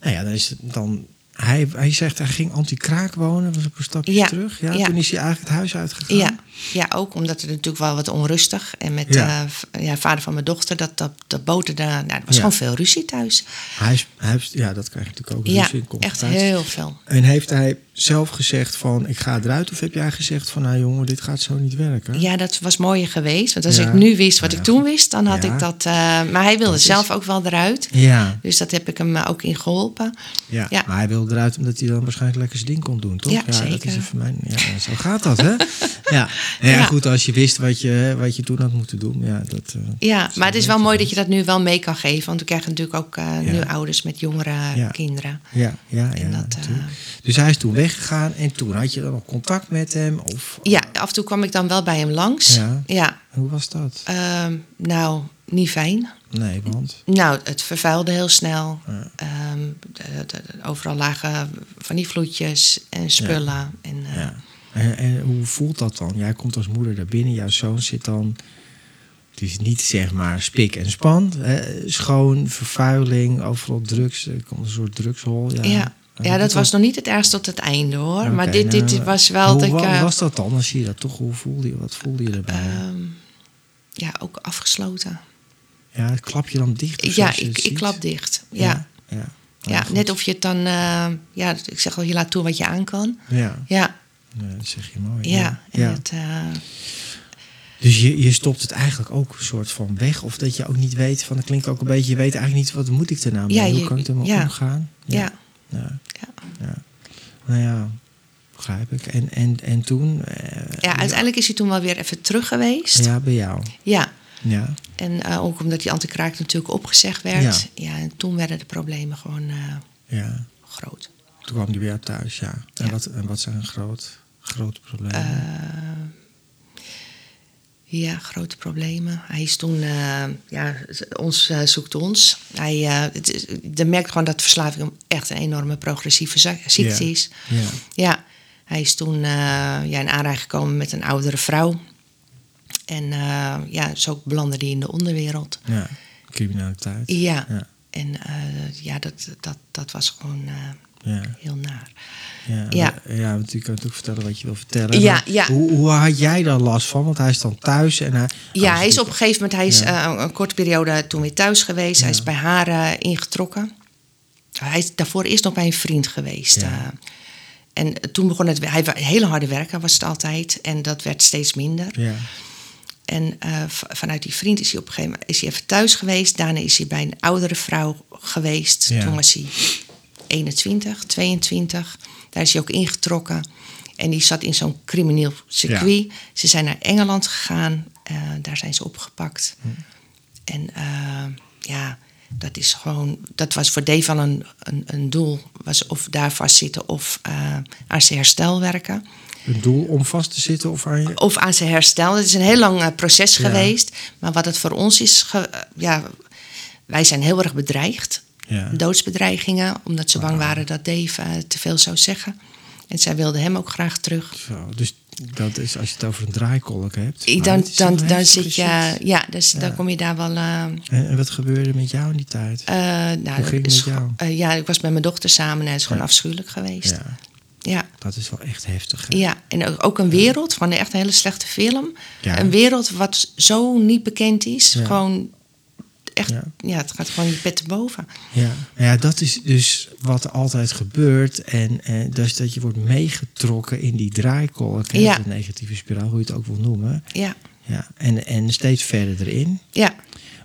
nou ja, dan is het dan, hij, hij zegt hij ging anti-kraak wonen, was op een stapje terug. Ja, ja. toen is hij eigenlijk het huis uitgegaan. Ja, ja, ook omdat het natuurlijk wel wat onrustig. En met Ja. ja. ja, vader van mijn dochter, dat, dat, dat boterde. Nou, er was Ja. gewoon veel ruzie thuis. Hij hij ja, dat krijg je natuurlijk ook. Ja, ruzie in echt heel veel. En heeft hij zelf gezegd van, ik ga eruit? Of heb jij gezegd van, nou jongen, dit gaat zo niet werken? Ja, dat was mooier geweest. Want als Ja. ik nu wist wat Nou ik toen goed. wist, dan had ik dat. eh, maar hij wilde Dat is- zelf ook wel eruit. Ja, Dus dat heb ik hem eh, ook in geholpen. ja. Maar hij wil eruit omdat hij dan waarschijnlijk lekker zijn ding kon doen, toch? Ja, dat is even mijn, ja, zo gaat dat, hè? *laughs* ja. Ja, Ja. goed, als je wist wat je, wat je toen had moeten doen, ja, dat... eh, Ja, maar het is wel mooi dat je dat nu wel mee kan geven. Want we krijgen natuurlijk ook eh, nu ouders met jongere kinderen. Ja, ja, ja. Dat, eh, dus hij is toen weggegaan en toen had je dan nog contact met hem? Of, Ja, af en toe kwam ik dan wel bij hem langs. Ja. Hoe was dat? ehm, nou, niet fijn. Nee, want... Nou, het vervuilde heel snel. Ja. Ehm, de- de- de- overal lagen van die vloedjes en spullen. En, Ja. En, en hoe voelt dat dan? Jij komt als moeder daar binnen, jouw zoon zit dan... Het is niet zeg maar spik en span. Hè? Schoon, vervuiling, overal drugs. Er komt een soort drugshol. Ja, ja. Ja, dat was nog niet het ergst tot het einde hoor. Maar dit, dit nou, was wel Hoe dat ik. wa- eh, was dat dan? Als je dat toch, hoe voelde je, wat voelde je erbij? ehm, ja, ook afgesloten. ja, klap je dan dicht? of Ja, ik, ik klap dicht. Ja, Ja, ja. ja. Goed. net of je het dan. eh, ja, ik zeg wel, je laat toe wat je aan kan. Ja, Ja, dat zeg je mooi. ja. En ja. Het, eh, Dus je, je stopt het eigenlijk ook een soort van weg. Of dat je ook niet weet, van dat klinkt ook een beetje, je weet eigenlijk niet wat moet ik er nou mee? Ja, Hoe je- kan ik ermee ja. omgaan? ja. ja. Ja. Nou ja, begrijp ik. En, en, en toen? eh, ja, uiteindelijk is hij toen wel weer even terug geweest. Ja, bij jou. Ja. Ja, En eh, ook omdat die antikraak natuurlijk opgezegd werd. Ja. en toen werden de problemen gewoon ja. groot. Toen kwam die bij jou thuis, ja. En, Ja. Wat, en wat zijn groot, grote problemen? Eh, ja, grote problemen. Hij is toen, eh, ja, ons eh, zoekt ons. Hij, je merkt gewoon dat verslaving echt een enorme progressieve ziekte is. ja. Ja, hij is toen ja, in aanraking gekomen met een oudere vrouw. En ja, zo belandde hij in de onderwereld. ja, criminaliteit. Ja, Ja, en ja, dat, dat, dat was gewoon ja, heel naar. ja. Ja. ja want je kan natuurlijk vertellen wat je wil vertellen. Ja, ja. Hoe, hoe had jij daar last van? Want hij is dan thuis en hij... Ja, hij is op een gegeven moment, hij is Ja. eh, een korte periode toen weer thuis geweest. Hij is bij haar eh, ingetrokken. Hij is, daarvoor is nog bij een vriend geweest. Ja. eh. en toen begon het, hij hele harde werken was het altijd. En dat werd steeds minder. Ja, En vanuit die vriend is hij op een gegeven moment is hij even thuis geweest. Daarna is hij bij een oudere vrouw geweest. Toen was hij 21, 22. Daar is hij ook ingetrokken. En die zat in zo'n crimineel circuit. Ze zijn naar Engeland gegaan. Eh, daar zijn ze opgepakt. Hm. En eh, ja, dat is gewoon. Dat was voor Devan een, een, een doel. Was of daar vastzitten of eh, aan zijn herstel werken. Een doel om vast te zitten of aan je... Of aan zijn herstel. Het is een heel lang proces Ja. geweest. Maar wat het voor ons is. ge- ja, wij zijn heel erg bedreigd. Ja. Doodsbedreigingen. Omdat ze bang waren dat Dave eh, te veel zou zeggen. En zij wilde hem ook graag terug. Zo, dus dat is als je het over een draaikolk hebt. Dan, dan, dan zit je. shit. Ja, dus dan kom je daar wel. eh, En, en wat gebeurde met jou in die tijd? eh, nou, Hoe ging het met jou? ja, ik was met mijn dochter samen en het is gewoon Ja. afschuwelijk geweest. ja, Ja. dat is wel echt heftig. hè? Ja, en ook- een wereld, gewoon echt een hele slechte film. Ja. Een wereld wat zo niet bekend is. Ja. Gewoon echt, Ja. ja. het gaat gewoon je pet te boven. Ja. ja, dat is dus wat er altijd gebeurt. En eh, dus dat je wordt meegetrokken in die draaikolk. hè, Ja. De negatieve spiraal, hoe je het ook wil noemen. Ja, Ja, en, en steeds verder erin. ja.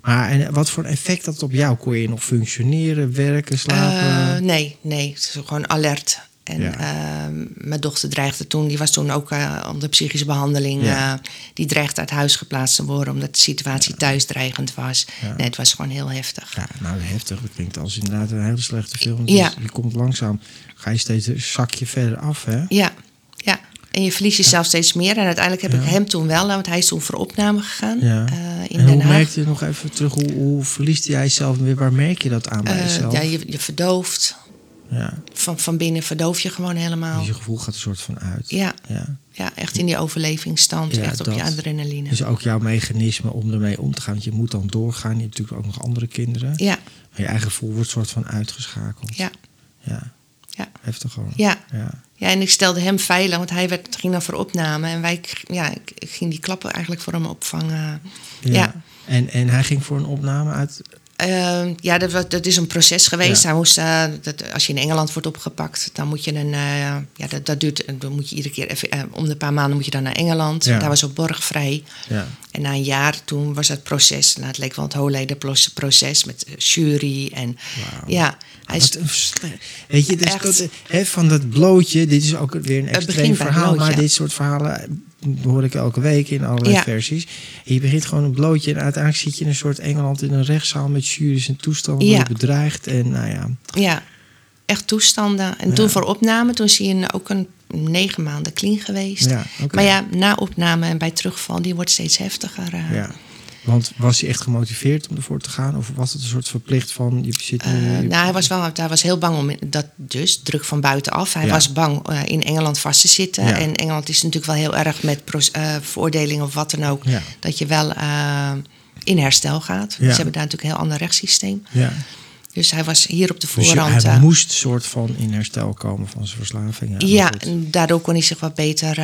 Maar en wat voor effect had het op jou? Kon je nog functioneren, werken, slapen? Eh, nee, nee, het is gewoon alert. En Ja. eh, mijn dochter dreigde toen, die was toen ook eh, onder psychische behandeling. Ja. eh, die dreigde uit huis geplaatst te worden omdat de situatie thuis dreigend was. Ja. Nee, het was gewoon heel heftig. Ja, nou heftig. Dat klinkt als inderdaad een hele slechte film. Dus je komt langzaam, ga je steeds een zakje verder af, hè? Ja, ja. En je verliest jezelf steeds meer. En uiteindelijk heb ik hem toen wel, want hij is toen voor opname gegaan Ja. eh, in en Den hoe Haag. merkte je nog even terug, hoe, hoe verliest jij jezelf weer? Waar merk je dat aan bij jezelf? ja, je, je verdooft. Ja. Van, van binnen verdoof je gewoon helemaal. Dus je gevoel gaat een soort van uit. Ja, ja. ja, echt in die overlevingsstand. Ja, echt op je adrenaline. Dus ook jouw mechanisme om ermee om te gaan. Want je moet dan doorgaan. Je hebt natuurlijk ook nog andere kinderen. Ja, Maar je eigen gevoel wordt soort van uitgeschakeld. ja, Ja, ja. heftig gewoon. Ja. ja. Ja, en ik stelde hem veilig, want hij werd, ging dan voor opname. En wij, ja, ik, ik ging die klappen eigenlijk voor hem opvangen. Ja, En, en hij ging voor een opname uit... Eh, ja dat, dat is een proces geweest. Ja. Hij moest, eh, dat, als je in Engeland wordt opgepakt, dan moet je een. eh, ja, dat, dat duurt. Dan moet je iedere keer even. eh, om de paar maanden moet je dan naar Engeland. Ja. Daar was ook borgvrij. Ja. En na een jaar toen was het proces. Nou, het leek wel het Holleder proces met eh, jury. En ja, hij is. Weet je, dus dat, hè, van dat blootje, dit is ook weer een extreem verhaal, maar dit soort verhalen hoor ik elke week in allerlei Ja. versies. En je begint gewoon een blootje en uiteindelijk zit je in een soort Engeland in een rechtszaal met juries en toestanden, Ja. je bedreigd en nou ja. Ja, echt toestanden. En toen voor opname, toen hij een- ook een negen maanden clean geweest. Ja. Maar ja, na opname en bij terugval, die wordt steeds heftiger. eh. ja. Want was hij echt gemotiveerd om ervoor te gaan? Of was het een soort verplicht van je zit nu... Eh, nou, hij was wel, hij was heel bang om dat dus druk van buitenaf. Hij Ja. was bang eh, in Engeland vast te zitten. Ja. En Engeland is natuurlijk wel heel erg met pro- eh, veroordeling of wat dan ook. Ja. Dat je wel in herstel gaat. Ze hebben daar natuurlijk een heel ander rechtssysteem. ja. Dus hij was hier op de Dus voorhand. hij eh, moest soort van in herstel komen van zijn verslaving. Ja, daardoor kon hij zich wat beter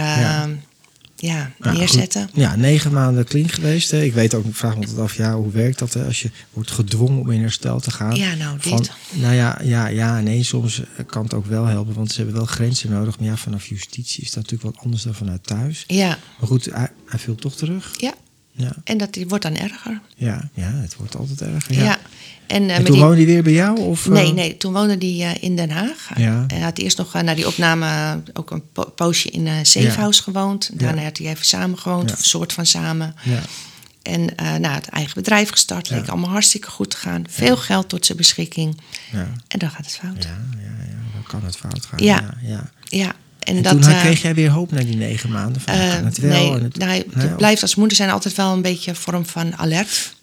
Ja. ja. Neerzetten. goed. Ja, negen maanden clean geweest. Hè. Ik weet ook, ik vraag me altijd af, ja, hoe werkt dat hè, als je wordt gedwongen om in herstel te gaan? Ja, nou, dit. Van, nou ja, ja, ja, nee, soms kan het ook wel helpen, want ze hebben wel grenzen nodig. Maar ja, vanaf justitie is dat natuurlijk wat anders dan vanuit thuis. Ja, Maar goed, hij, hij viel toch terug. ja. Ja, En dat die wordt dan erger. ja, ja het wordt altijd erger. Ja. Ja. En, eh, En toen die- woonde hij weer bij jou? Of, eh? Nee, nee, toen woonde hij eh, in Den Haag. Ja. Hij had eerst nog eh, na die opname ook een po- poosje in eh Safehouse gewoond. Daarna had hij even samen gewoond, of een soort van samen. Ja, En eh nou, het eigen bedrijf gestart. Leek allemaal hartstikke goed te gaan. Veel geld tot zijn beschikking. ja, En dan gaat het fout. ja, ja, ja, dan kan het fout gaan. Ja. Ja. En, En, dat, toen eh, kreeg jij weer hoop na die negen maanden? Van, kan het wel? nee, en het, nou, je of- blijft als moeder zijn altijd wel een beetje een vorm van alert.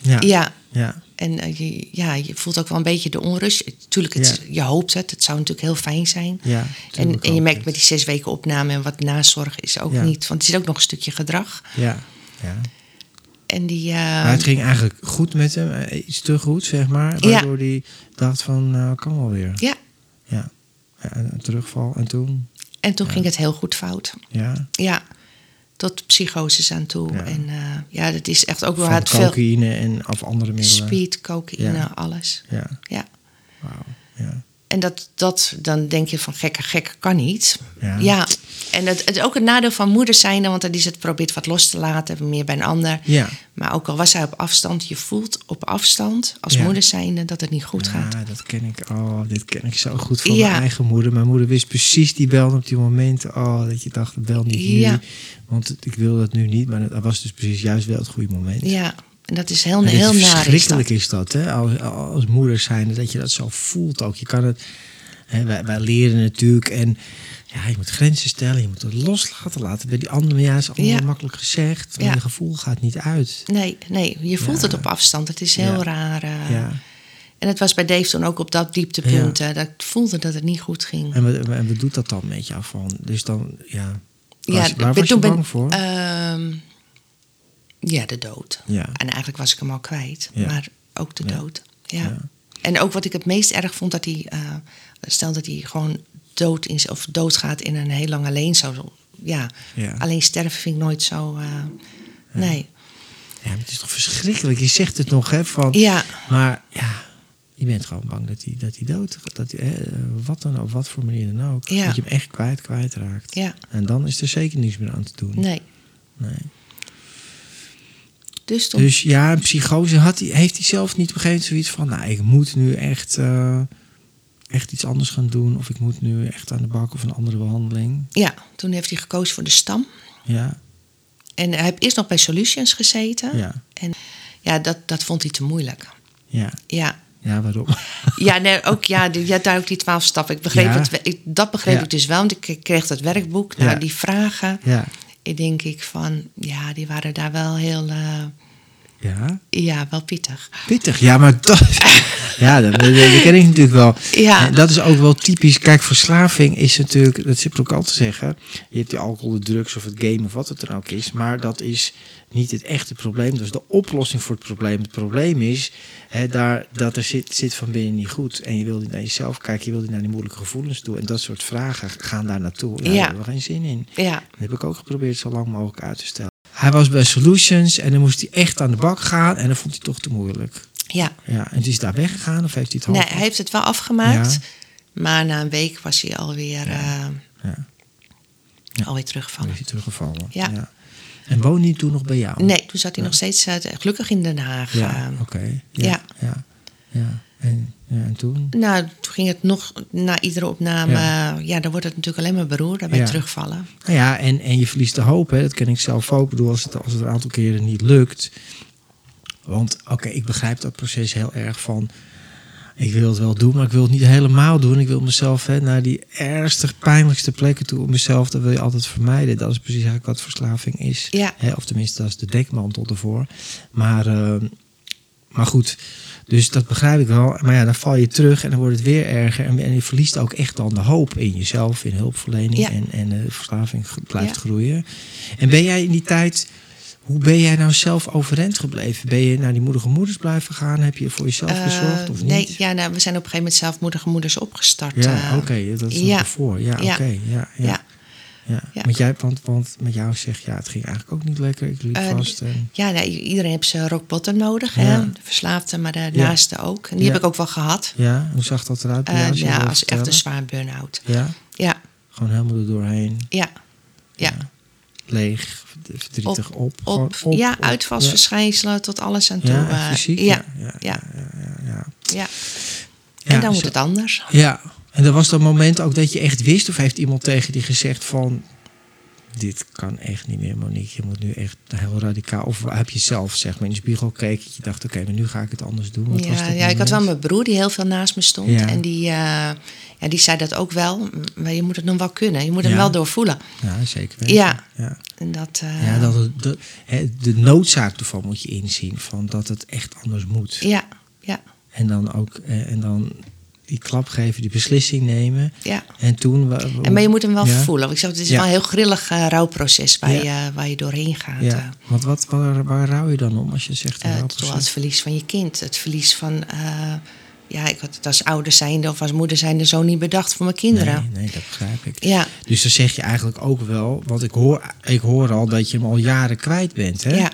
Ja. Ja. ja. En eh, je, ja, je voelt ook wel een beetje de onrust. Tuurlijk, het, Ja. je hoopt het. Het zou natuurlijk heel fijn zijn. Ja, en, en je merkt het. met die zes weken opname en wat nazorg is ook Ja. niet. Want er zit ook nog een stukje gedrag. Ja, ja. En die. maar het ging eigenlijk goed met hem, iets te goed, zeg maar. Waardoor hij dacht van, nou, kan wel weer. ja, Ja. ja en een terugval. En toen, en toen ging het heel goed fout. ja, Ja, tot psychoses aan toe. Ja. En eh, ja, dat is echt ook wel het veel. cocaïne en of andere middelen. Speed, cocaïne, Ja. alles. Ja, Ja. wauw. Ja. En dat, dat, dan denk je van gekke, gekke kan niet. Ja. En het, het is ook een nadeel van moeder zijn, want dan is het probeert wat los te laten, meer bij een ander. Ja. Maar ook al was hij op afstand, je voelt op afstand als Ja. moeder zijnde dat het niet goed gaat. Ja, dat ken ik. Oh, dit ken ik zo goed van Ja. mijn eigen moeder. Mijn moeder wist precies die bel op die momenten. Oh, dat je dacht, bel niet nu. Want ik wil dat nu niet. Maar dat was dus precies juist wel het goede moment. Ja, en dat is heel, En heel. Is verschrikkelijk dat. is dat, hè? Als, als moeder zijn, dat je dat zo voelt ook. Je kan het, hè, wij, wij leren natuurlijk en ja, je moet grenzen stellen, je moet het loslaten laten. Bij die andere, ja, is allemaal Ja. makkelijk gezegd, Ja. je gevoel gaat niet uit. Nee, nee, je voelt Ja. het op afstand. Het is heel raar. eh. Ja. En het was bij Dave toen ook op dat dieptepunt. eh, dat voelde dat het niet goed ging. En wat, en wat doet dat dan met jou van? Dus dan, ja, was, ja, waar was je bang ben- voor? ehm, ja, de dood. Ja. En eigenlijk was ik hem al kwijt. Ja. Maar ook de dood. Ja. En ook wat ik het meest erg vond, dat hij... eh, stel dat hij gewoon dood in, of doodgaat in een heel lang alleen zo. Ja. Ja. Alleen sterven vind ik nooit zo... eh, Nee. Ja, maar het is toch verschrikkelijk. Je zegt het nog, hè? Van, Ja. Maar ja, je bent gewoon bang dat hij, dat hij dood gaat. Dat hij, wat dan ook, wat voor manier dan ook. Ja. Dat je hem echt kwijt, kwijtraakt. Ja. En dan is er zeker niets meer aan te doen. Nee. Nee. Dus toen... Dus ja, een psychose had hij, heeft hij zelf niet op een gegeven moment zoiets van... nou, ik moet nu echt, eh, echt iets anders gaan doen... of ik moet nu echt aan de bak of een andere behandeling. Ja, toen heeft hij gekozen voor de stam. Ja, En hij heeft eerst nog bij Solutions gezeten. ja, En ja, dat, dat vond hij te moeilijk. ja. Ja, Ja, waarom? ja nee, ook ja, die, ja, daar ook die twaalf stappen. Ik begreep Ja. het, ik, dat begreep Ja. ik dus wel, want ik kreeg dat werkboek. Nou, die vragen, Ja, ik denk ik van, ja, die waren daar wel heel, eh, ja. ja, wel pittig. Pittig, ja, maar dat, *laughs* ja, dat, dat ken ik natuurlijk wel. Ja. En dat is ook wel typisch. Kijk, verslaving is natuurlijk, dat zit er ook al te zeggen. Je hebt die alcohol, de drugs of het game of wat het dan ook is. Maar dat is niet het echte probleem. Dat is de oplossing voor het probleem. Het probleem is hè, daar, dat er zit, zit van binnen niet goed. En je wil niet naar jezelf kijken, je wil niet naar die moeilijke gevoelens toe. En dat soort vragen gaan daar naartoe. Ja. Daar hebben we geen zin in. Ja, Dat heb ik ook geprobeerd zo lang mogelijk uit te stellen. Hij was bij Solutions en dan moest hij echt aan de bak gaan. En dat vond hij toch te moeilijk. ja. Ja, en is daar weggegaan of heeft hij het Nee, half? hij heeft het wel afgemaakt. Ja. Maar na een week was hij alweer, eh Ja. Ja. alweer Dan teruggevallen. is hij teruggevallen. Ja. En woonde hij toen nog bij jou? Nee, toen zat hij nog steeds eh, gelukkig in Den Haag. Ja, eh. oké. ja. Ja. Ja. ja. En, ja, en toen? Nou, toen ging het nog na iedere opname. Ja. Ja, dan wordt het natuurlijk alleen maar beroerd bij Ja. terugvallen. Nou ja, en, en je verliest de hoop. Hè. Dat ken ik zelf ook. Ik bedoel, als het, als het een aantal keren niet lukt. Want oké, ik begrijp dat proces heel erg van... Ik wil het wel doen, maar ik wil het niet helemaal doen. Ik wil mezelf hè, naar die ergste, pijnlijkste plekken toe. Om mezelf, dat wil je altijd vermijden. Dat is precies eigenlijk wat verslaving is. Ja. Hè, of tenminste, dat is de dekmantel ervoor. Maar, eh, maar goed, dus dat begrijp ik wel. Maar ja, dan val je terug en dan wordt het weer erger. En, en je verliest ook echt dan de hoop in jezelf, in hulpverlening. Ja. En, en de verslaving g- blijft Ja. groeien. En ben jij in die tijd... Hoe ben jij nou zelf overeind gebleven? Ben je naar die moedige moeders blijven gaan? Heb je voor jezelf gezorgd of Eh, nee, niet? ja, nou, we zijn op een gegeven moment zelf moedige moeders opgestart. Ja, eh. oké, dat is ja. ervoor. Ja, Ja. oké. ja, ja, ja. Ja. Ja. Want, jij, want, want met jou zeg ja, het ging eigenlijk ook niet lekker. Ik liep Eh, vast. En, Ja, nou, iedereen heeft zijn rock bottom nodig. Ja. Hè? De verslaafde, maar de naaste ook. En die Ja. heb ik ook wel gehad. ja, hoe zag dat eruit bij Eh, jou? Als ja, echt een zwaar burn-out. Ja, Ja, gewoon helemaal er doorheen. ja, ja. Leeg, verdrietig op. Op, ja, op. uitvalsverschijnselen tot alles aan toe. Ja, eh, echt fysiek. Ja, ja, ja, ja, ja, ja, ja. ja. Ja, En dan moet zo- het anders. Ja, en er was dat moment ook dat je echt wist, of heeft iemand tegen die gezegd van, dit kan echt niet meer Monique, je moet nu echt heel radicaal, of heb je zelf zeg maar in de spiegel gekeken, je dacht oké, maar nu ga ik het anders doen. Wat was Ja, dat ja, ik had wel mijn broer die heel veel naast me stond. Ja. En die, eh, ja, die zei dat ook wel. Maar je moet het nog wel kunnen. Je moet hem Ja. wel doorvoelen. Ja, zeker weten. Ja. ja. En dat, eh, Ja, dat het, de, de noodzaak ervan moet je inzien, van dat het echt anders moet. ja, ja, En dan ook, eh, en dan die klap geven, die beslissing nemen. ja. En toen... En maar je moet hem wel Ja. voelen. Want Ik zeg, het is Ja. wel een heel grillig eh, rouwproces waar, je, waar je doorheen gaat. Ja, eh. want wat, waar, waar rouw je dan om als je zegt... een Eh, rouwproces? het verlies van je kind. Het verlies van... ja, ik had het als ouder zijnde of als moeder zijnde zo niet bedacht voor mijn kinderen. Nee, nee, dat begrijp ik. Ja, Dus dan zeg je eigenlijk ook wel, want ik hoor, ik hoor al dat je hem al jaren kwijt bent. Hè? ja,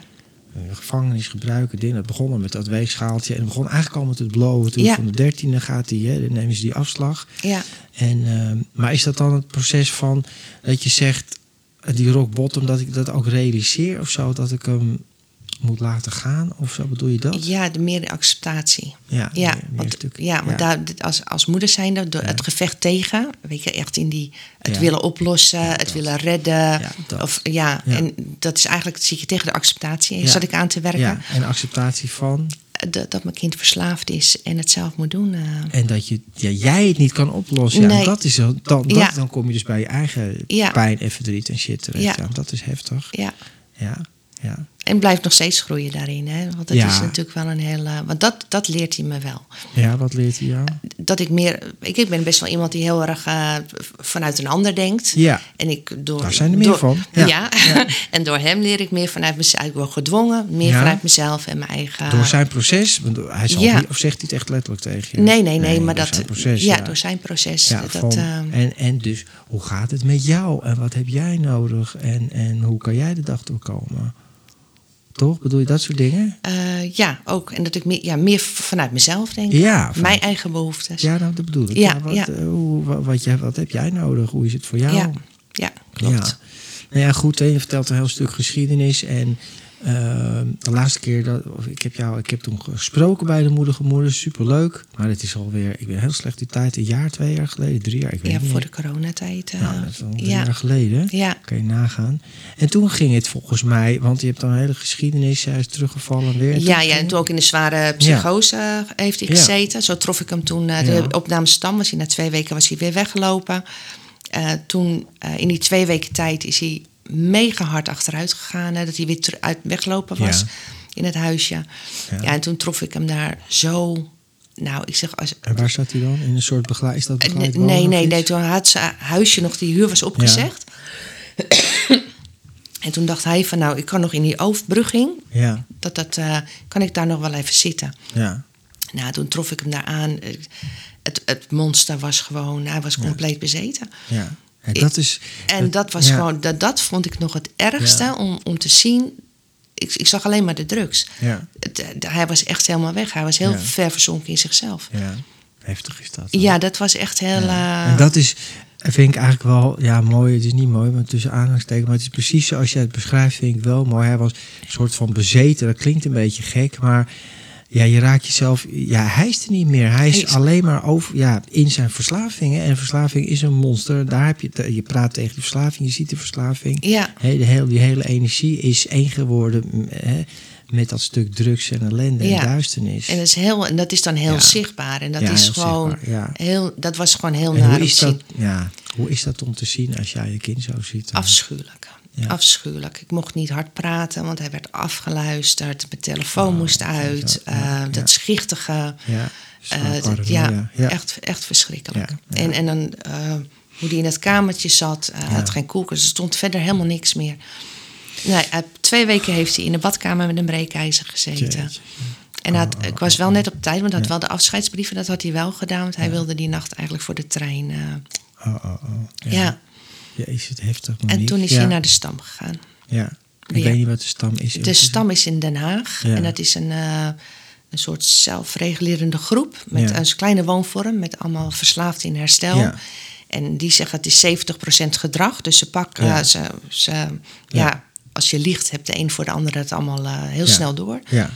gevangenis gebruiken. Dingen. Dat begon met dat weegschaaltje. En het begon eigenlijk al met het blowen. Toen Ja. van de dertiende gaat hij, hè, dan nemen ze die afslag. Ja. En, ehm, maar is dat dan het proces van dat je zegt, eh, die rock bottom, dat ik dat ook realiseer of zo? Dat ik hem moet laten gaan of zo? Bedoel je dat? Ja, de meer de acceptatie. Ja, Ja, meer- meer want, stuk- ja, want Daar, als, als moeder zijnde, door het gevecht tegen, weet je, echt in die, het willen oplossen, het dat. willen redden. Ja, dat. of, ja, en dat is eigenlijk, zie je tegen de acceptatie. Zat ik aan te werken, Ja, en acceptatie van. dat, dat mijn kind verslaafd is en het zelf moet doen. eh. En dat je, ja, jij het niet kan oplossen. Ja, Nee. dat is, dan, dat, Ja. dan kom je dus bij je eigen Ja. pijn en verdriet en shit terecht. Ja. Ja. dat is heftig. ja. Ja, ja. En blijft nog steeds groeien daarin. Hè? Want dat Ja. is natuurlijk wel een hele. Want dat, dat leert hij me wel. ja wat leert hij jou? Dat ik meer. Ik, ik ben best wel iemand die heel erg eh, vanuit een ander denkt. Ja. En ik door. Daar zijn er meer door- van. Ja. Ja. *laughs* en door hem leer ik meer vanuit mezelf. Ik word gedwongen, meer vanuit mezelf en mijn eigen. Door zijn proces? Want hij zal Ja. niet, of zegt hij het echt letterlijk tegen je? Nee, nee, nee, maar door dat. zijn proces, ja, door zijn proces. Ja, dat, van- eh, en, en dus, hoe gaat het met jou? En wat heb jij nodig? En, en hoe kan jij de dag doorkomen? Toch? Bedoel je dat soort dingen? eh, ja, ook. En dat ik meer, ja, meer vanuit mezelf denk. Ja, vanuit- Mijn eigen behoeftes. Ja, nou, dat bedoel ik. Ja, wat, ja. eh, hoe, wat, wat, jij, wat heb jij nodig? Hoe is het voor jou? ja, ja, klopt. Nou ja, goed, je vertelt een heel stuk geschiedenis. En eh, de laatste keer dat ik heb jou, ik heb toen gesproken bij de moedige moeder, superleuk. Maar het is alweer, ik ben heel slecht die tijd, een jaar, twee jaar geleden, drie jaar, ik weet Ja, niet. voor de coronatijd. eh, nou, dat is al drie ja. jaar geleden. Ja. Kan je nagaan. En toen ging het volgens mij, want je hebt dan een hele geschiedenis, hij is teruggevallen weer. En Ja, ja, en toen ook in de zware psychose eh, heeft hij gezeten. Zo trof ik hem toen. eh, de opname Stam was hij na twee weken was hij weer weggelopen. Toen, in die twee weken tijd, is hij mega hard achteruit gegaan. Hè, dat hij weer uit weggelopen was Ja. in het huisje. Ja. Ja. en toen trof ik hem daar zo... Nou, ik zeg... Als, En waar zat hij dan? In een soort begeleid? Is dat Eh, begeleid nee, nee, nee. Toen had zijn huisje nog, die huur was opgezegd. *coughs* en toen dacht hij van, nou, ik kan nog in die overbrugging... Ja, Dat, dat, eh, kan ik daar nog wel even zitten. ja. Nou, toen trof ik hem daar aan. Het, het monster was gewoon, hij was compleet bezeten. ja. En dat is... En dat was ja. gewoon, dat, dat vond ik nog het ergste Ja. om, om te zien. Ik, ik zag alleen maar de drugs. Ja, Het, eh, hij was echt helemaal weg. Hij was heel ver verzonken in zichzelf. ja. Heftig is dat. Ja, dat was echt heel. Eh, En dat is, vind ik eigenlijk wel, ja, mooi. Het is niet mooi, maar tussen aanhalingstekens. Maar het is precies zoals jij het beschrijft, vind ik wel mooi. Hij was een soort van bezeten. Dat klinkt een beetje gek, maar ja, je raakt jezelf. Ja, hij is er niet meer. Hij is Hij is- alleen maar over, ja, in zijn verslavingen. En verslaving is een monster. Daar heb je, het- je praat tegen die verslaving, je ziet de verslaving. ja, He, de hele, die hele energie is één geworden met dat stuk drugs en ellende Ja. en duisternis. en dat is, heel, en dat is dan heel Ja. zichtbaar. En dat Ja, is gewoon heel. Dat was gewoon heel En naar hoe is, zien. dat, ja, hoe is dat om te zien als jij je kind zo ziet? Afschuwelijk. Ja. Afschuwelijk. Ik mocht niet hard praten, want hij werd afgeluisterd. Mijn telefoon Oh, moest uit. ja, eh. Dat schichtige. Ja, eh, dat- ja. Echt, echt verschrikkelijk. En, en dan eh, hoe die in het kamertje zat. Hij had geen koelkast. Er stond verder helemaal niks meer. Nee, twee weken heeft hij in de badkamer met een breekijzer gezeten. Jeetje. En had, Oh, ik was wel net op tijd, want hij had wel de afscheidsbrieven. Dat had hij wel gedaan, want hij wilde die nacht eigenlijk voor de trein. Oh, oh, oh. Ja. Jezus, het heftig. En toen is ja. hij naar de stam gegaan. Ja. Ik Ja. weet niet wat de stam is. De stam is in Den Haag. En dat is een, eh, een soort zelfregulerende groep. Met een kleine woonvorm. Met allemaal verslaafden in herstel. En die zeggen het is 70% gedrag. Dus ze pakken... Ja. Ze, ze, ja. als je liegt, hebt de een voor de ander het allemaal eh, heel Ja. snel door. Ja.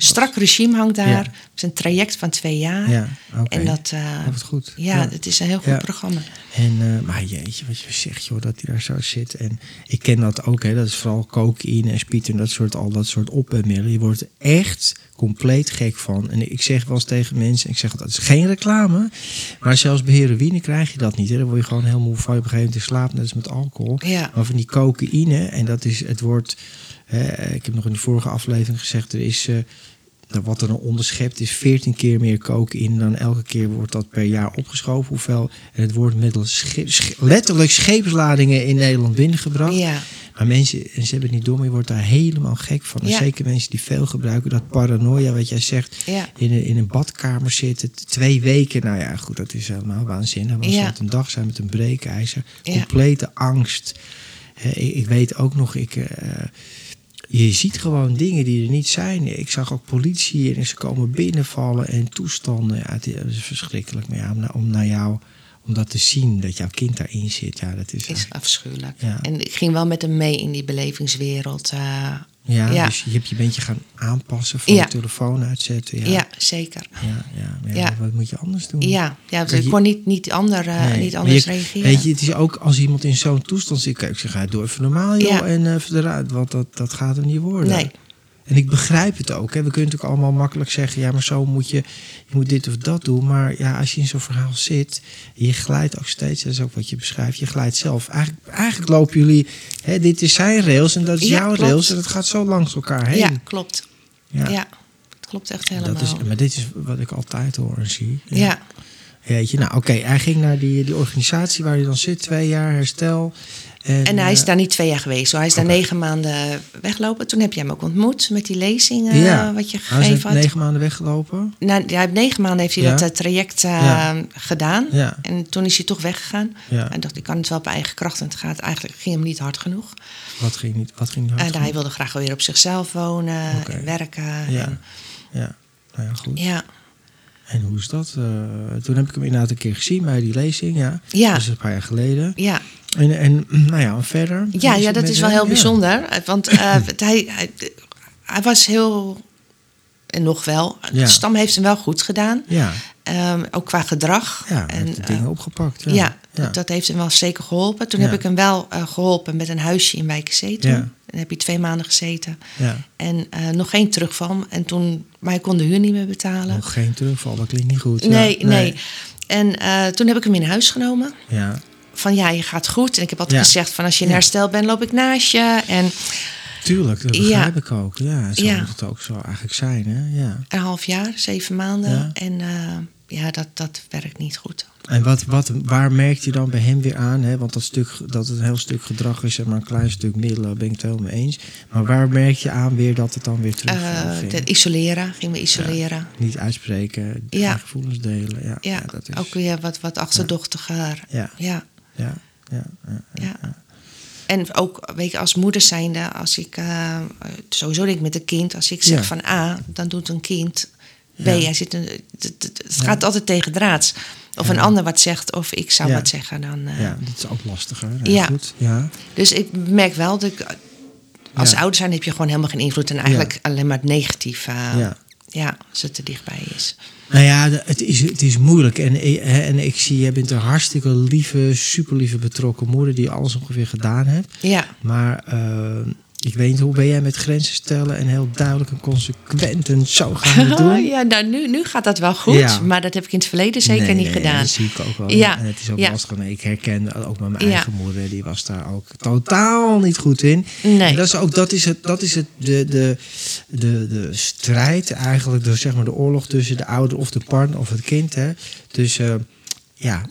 Strak regime hangt daar. Het is een traject van twee jaar. Ja, oké. En dat... eh, wat goed. Ja, het is een heel goed programma. En, eh, maar jeetje, wat je zegt, joh, dat hij daar zo zit. En ik ken dat ook, hè. Dat is vooral cocaïne en speed en dat soort, al dat soort opmiddelen. Je wordt echt compleet gek van. En ik zeg wel eens tegen mensen, ik zeg dat is geen reclame. Maar zelfs bij heroïne krijg je dat niet. Hè. Dan word je gewoon heel moe van je op een gegeven moment in slaap, net als met alcohol. Ja. Maar van die cocaïne, en dat is het woord... Hè, ik heb nog in de vorige aflevering gezegd, er is... eh, nou, wat er dan onderschept is 14 keer meer cocaïne dan elke keer wordt dat per jaar opgeschoven. Hoeveel, en het wordt middels letterlijk scheepsladingen in Nederland binnengebracht. Ja. Maar mensen, en ze hebben het niet door, maar je wordt daar helemaal gek van. Ja. Zeker mensen die veel gebruiken, dat paranoia wat jij zegt, Ja. in, een, in een badkamer zitten, twee weken. Nou ja, goed, dat is helemaal waanzinnig. Was Ja. dat een dag zijn met een breekijzer, complete angst. Ik weet ook nog, ik, eh, je ziet gewoon dingen die er niet zijn. Ik zag ook politie en ze komen binnenvallen en toestanden. Ja, het is verschrikkelijk. Maar ja, om, om naar jou om dat te zien, dat jouw kind daarin zit, ja, dat is... Is afschuwelijk. Ja. En ik ging wel met hem mee in die belevingswereld. Uh, ja, ja, dus je hebt je beetje gaan aanpassen, van ja. de telefoon uitzetten. Ja, ja zeker. Ja, Wat moet je anders doen? Ja, ja ik kon niet, niet, ander, uh, niet anders reageren. Weet je, het is ook als iemand in zo'n toestand zit, kijk, ik zeg, ga doe even normaal, joh, en uh, want dat, dat gaat er niet worden. Nee. En ik begrijp het ook. Hè. We kunnen natuurlijk allemaal makkelijk zeggen: ja, maar zo moet je, je moet dit of dat doen. Maar ja, als je in zo'n verhaal zit, je glijdt ook steeds, dat is ook wat je beschrijft, je glijdt zelf. Eigenlijk, eigenlijk lopen jullie, hè, dit is zijn rails en dat is jouw rails. En dat gaat zo langs elkaar heen. Ja, klopt. Ja, ja klopt echt helemaal. Dat is, maar dit is wat ik altijd hoor en zie. Ja. ja. Weet je, nou oké, hij ging naar die, die organisatie waar hij dan zit, twee jaar herstel. En, en, hij is eh, daar niet twee jaar geweest. Hij is daar negen maanden weggelopen. Toen heb je hem ook ontmoet met die lezingen ja. wat je gegeven hij is had. negen maanden weggelopen? Nou, ja, negen maanden heeft hij dat uh, traject uh, gedaan. En toen is hij toch weggegaan. En dacht, ik kan het wel op eigen kracht. En het gaat eigenlijk ging hem niet hard genoeg. Wat ging niet, wat ging niet hard En hij wilde graag weer op zichzelf wonen en werken. Ja, en, ja. Nou ja, goed. Ja. En hoe is dat? toen heb ik hem inderdaad een keer gezien bij die lezing, ja. Ja. Dat is een paar jaar geleden. Ja. En, en *clears throat* nou ja, verder? Ja, ja dat is wel heel bijzonder. Want *clears throat* uh, hij, hij, hij, was heel... En nog wel. De stam heeft hem wel goed gedaan. Ja. Um, ook qua gedrag. Ja, en de dingen uh, opgepakt. Ja, ja, Dat, dat, heeft hem wel zeker geholpen. Toen heb ik hem wel geholpen met een huisje in Wijkenzee toen. En heb je twee maanden gezeten. Ja. En nog geen terugval. En toen, maar hij kon de huur niet meer betalen. Nog geen terugval, dat klinkt niet goed. Nee, nee. nee. En toen heb ik hem in huis genomen. Ja van ja, je gaat goed. En ik heb altijd gezegd van als je in herstel bent, loop ik naast je. En, Tuurlijk, dat begrijp ik ook. Ja, zo moet het ook zo eigenlijk zijn. Hè? Ja. Een half jaar, zeven maanden. En uh, ja, dat, dat werkt niet goed. En wat, wat, waar merkt je dan bij hem weer aan? Hè? Want dat, stuk, dat het een heel stuk gedrag is, maar een klein stuk middelen, ben ik het wel mee eens. Maar waar merk je aan weer dat het dan weer terug uh, ging? Isoleren, gingen we isoleren. Ja, niet uitspreken, ja. gevoelens delen. Ja, ja, dat is, ook weer wat, wat achterdochtiger. Ja. ja ja, ja. En ook, weet je, als moeder zijnde, als ik uh, sowieso denk met een kind, als ik zeg van A, dan doet een kind B. Hij zit een, het, gaat altijd tegen draads. Of een ander wat zegt, of ik zou wat zeggen. Dan, uh, ja, dat is ook lastiger. Ja. Goed. ja. Dus ik merk wel dat ik, als ouder zijn heb je gewoon helemaal geen invloed. En eigenlijk alleen maar het negatief. Uh, ja. ja, als het er dichtbij is. Nou ja, het is, het is moeilijk. En, en ik zie, je bent een hartstikke lieve, super lieve betrokken moeder die alles ongeveer gedaan hebt. Ja. Maar uh, ik weet niet, hoe ben jij met grenzen stellen en heel duidelijk en consequent en zo gaan we *laughs* doen? ja, nou, nu, nu gaat dat wel goed, maar dat heb ik in het verleden zeker niet gedaan. dat zie ik ook wel. Ja. En het is ook lastig. Ik herken ook met mijn eigen moeder, die was daar ook totaal niet goed in. Nee. En dat is ook, dat is het, dat is het de, de, de, de strijd eigenlijk, de, zeg maar de oorlog tussen de ouder of de partner of het kind. Hè. Dus uh, ja,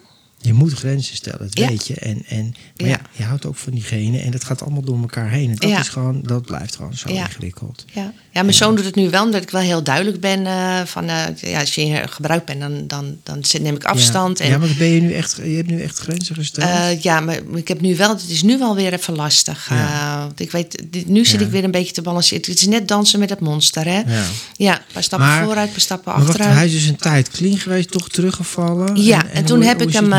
je moet grenzen stellen, dat weet je. En, en, maar ja. je houdt ook van diegene en dat gaat allemaal door elkaar heen. En dat, is gewoon, dat blijft gewoon zo ingewikkeld. Ja. ja, mijn zoon doet het nu wel, omdat ik wel heel duidelijk ben uh, van... Uh, ja, als je in gebruik bent, dan, dan, dan neem ik afstand. Ja, en, ja maar ben je nu echt, je hebt nu echt grenzen gesteld? Uh, ja, maar ik heb nu wel, het is nu wel weer even lastig. want ik weet, nu zit ik weer een beetje te balanceren. Het is net dansen met het monster, hè? Ja, ja een paar stappen maar, vooruit, een paar stappen achteruit. Wacht, hij is dus een tijd clean geweest, toch teruggevallen? Ja, en, en, toen heb ik hem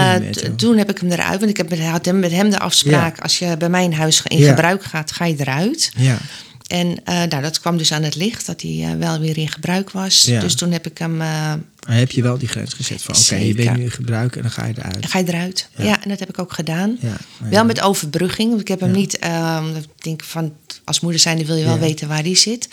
toen heb ik hem eruit. Want ik heb met, had hem, met hem de afspraak: als je bij mijn huis in gebruik gaat, ga je eruit. Ja. En uh, nou, dat kwam dus aan het licht dat hij uh, wel weer in gebruik was. Ja. Dus toen heb ik hem. Uh, heb je wel die grens gezet van oké, okay, je bent nu in gebruik en dan ga je eruit. Dan ga je eruit. Ja, ja en dat heb ik ook gedaan. Wel met overbrugging. Want ik heb hem niet. ik denk van als moeder zijn, wil je wel weten waar hij zit.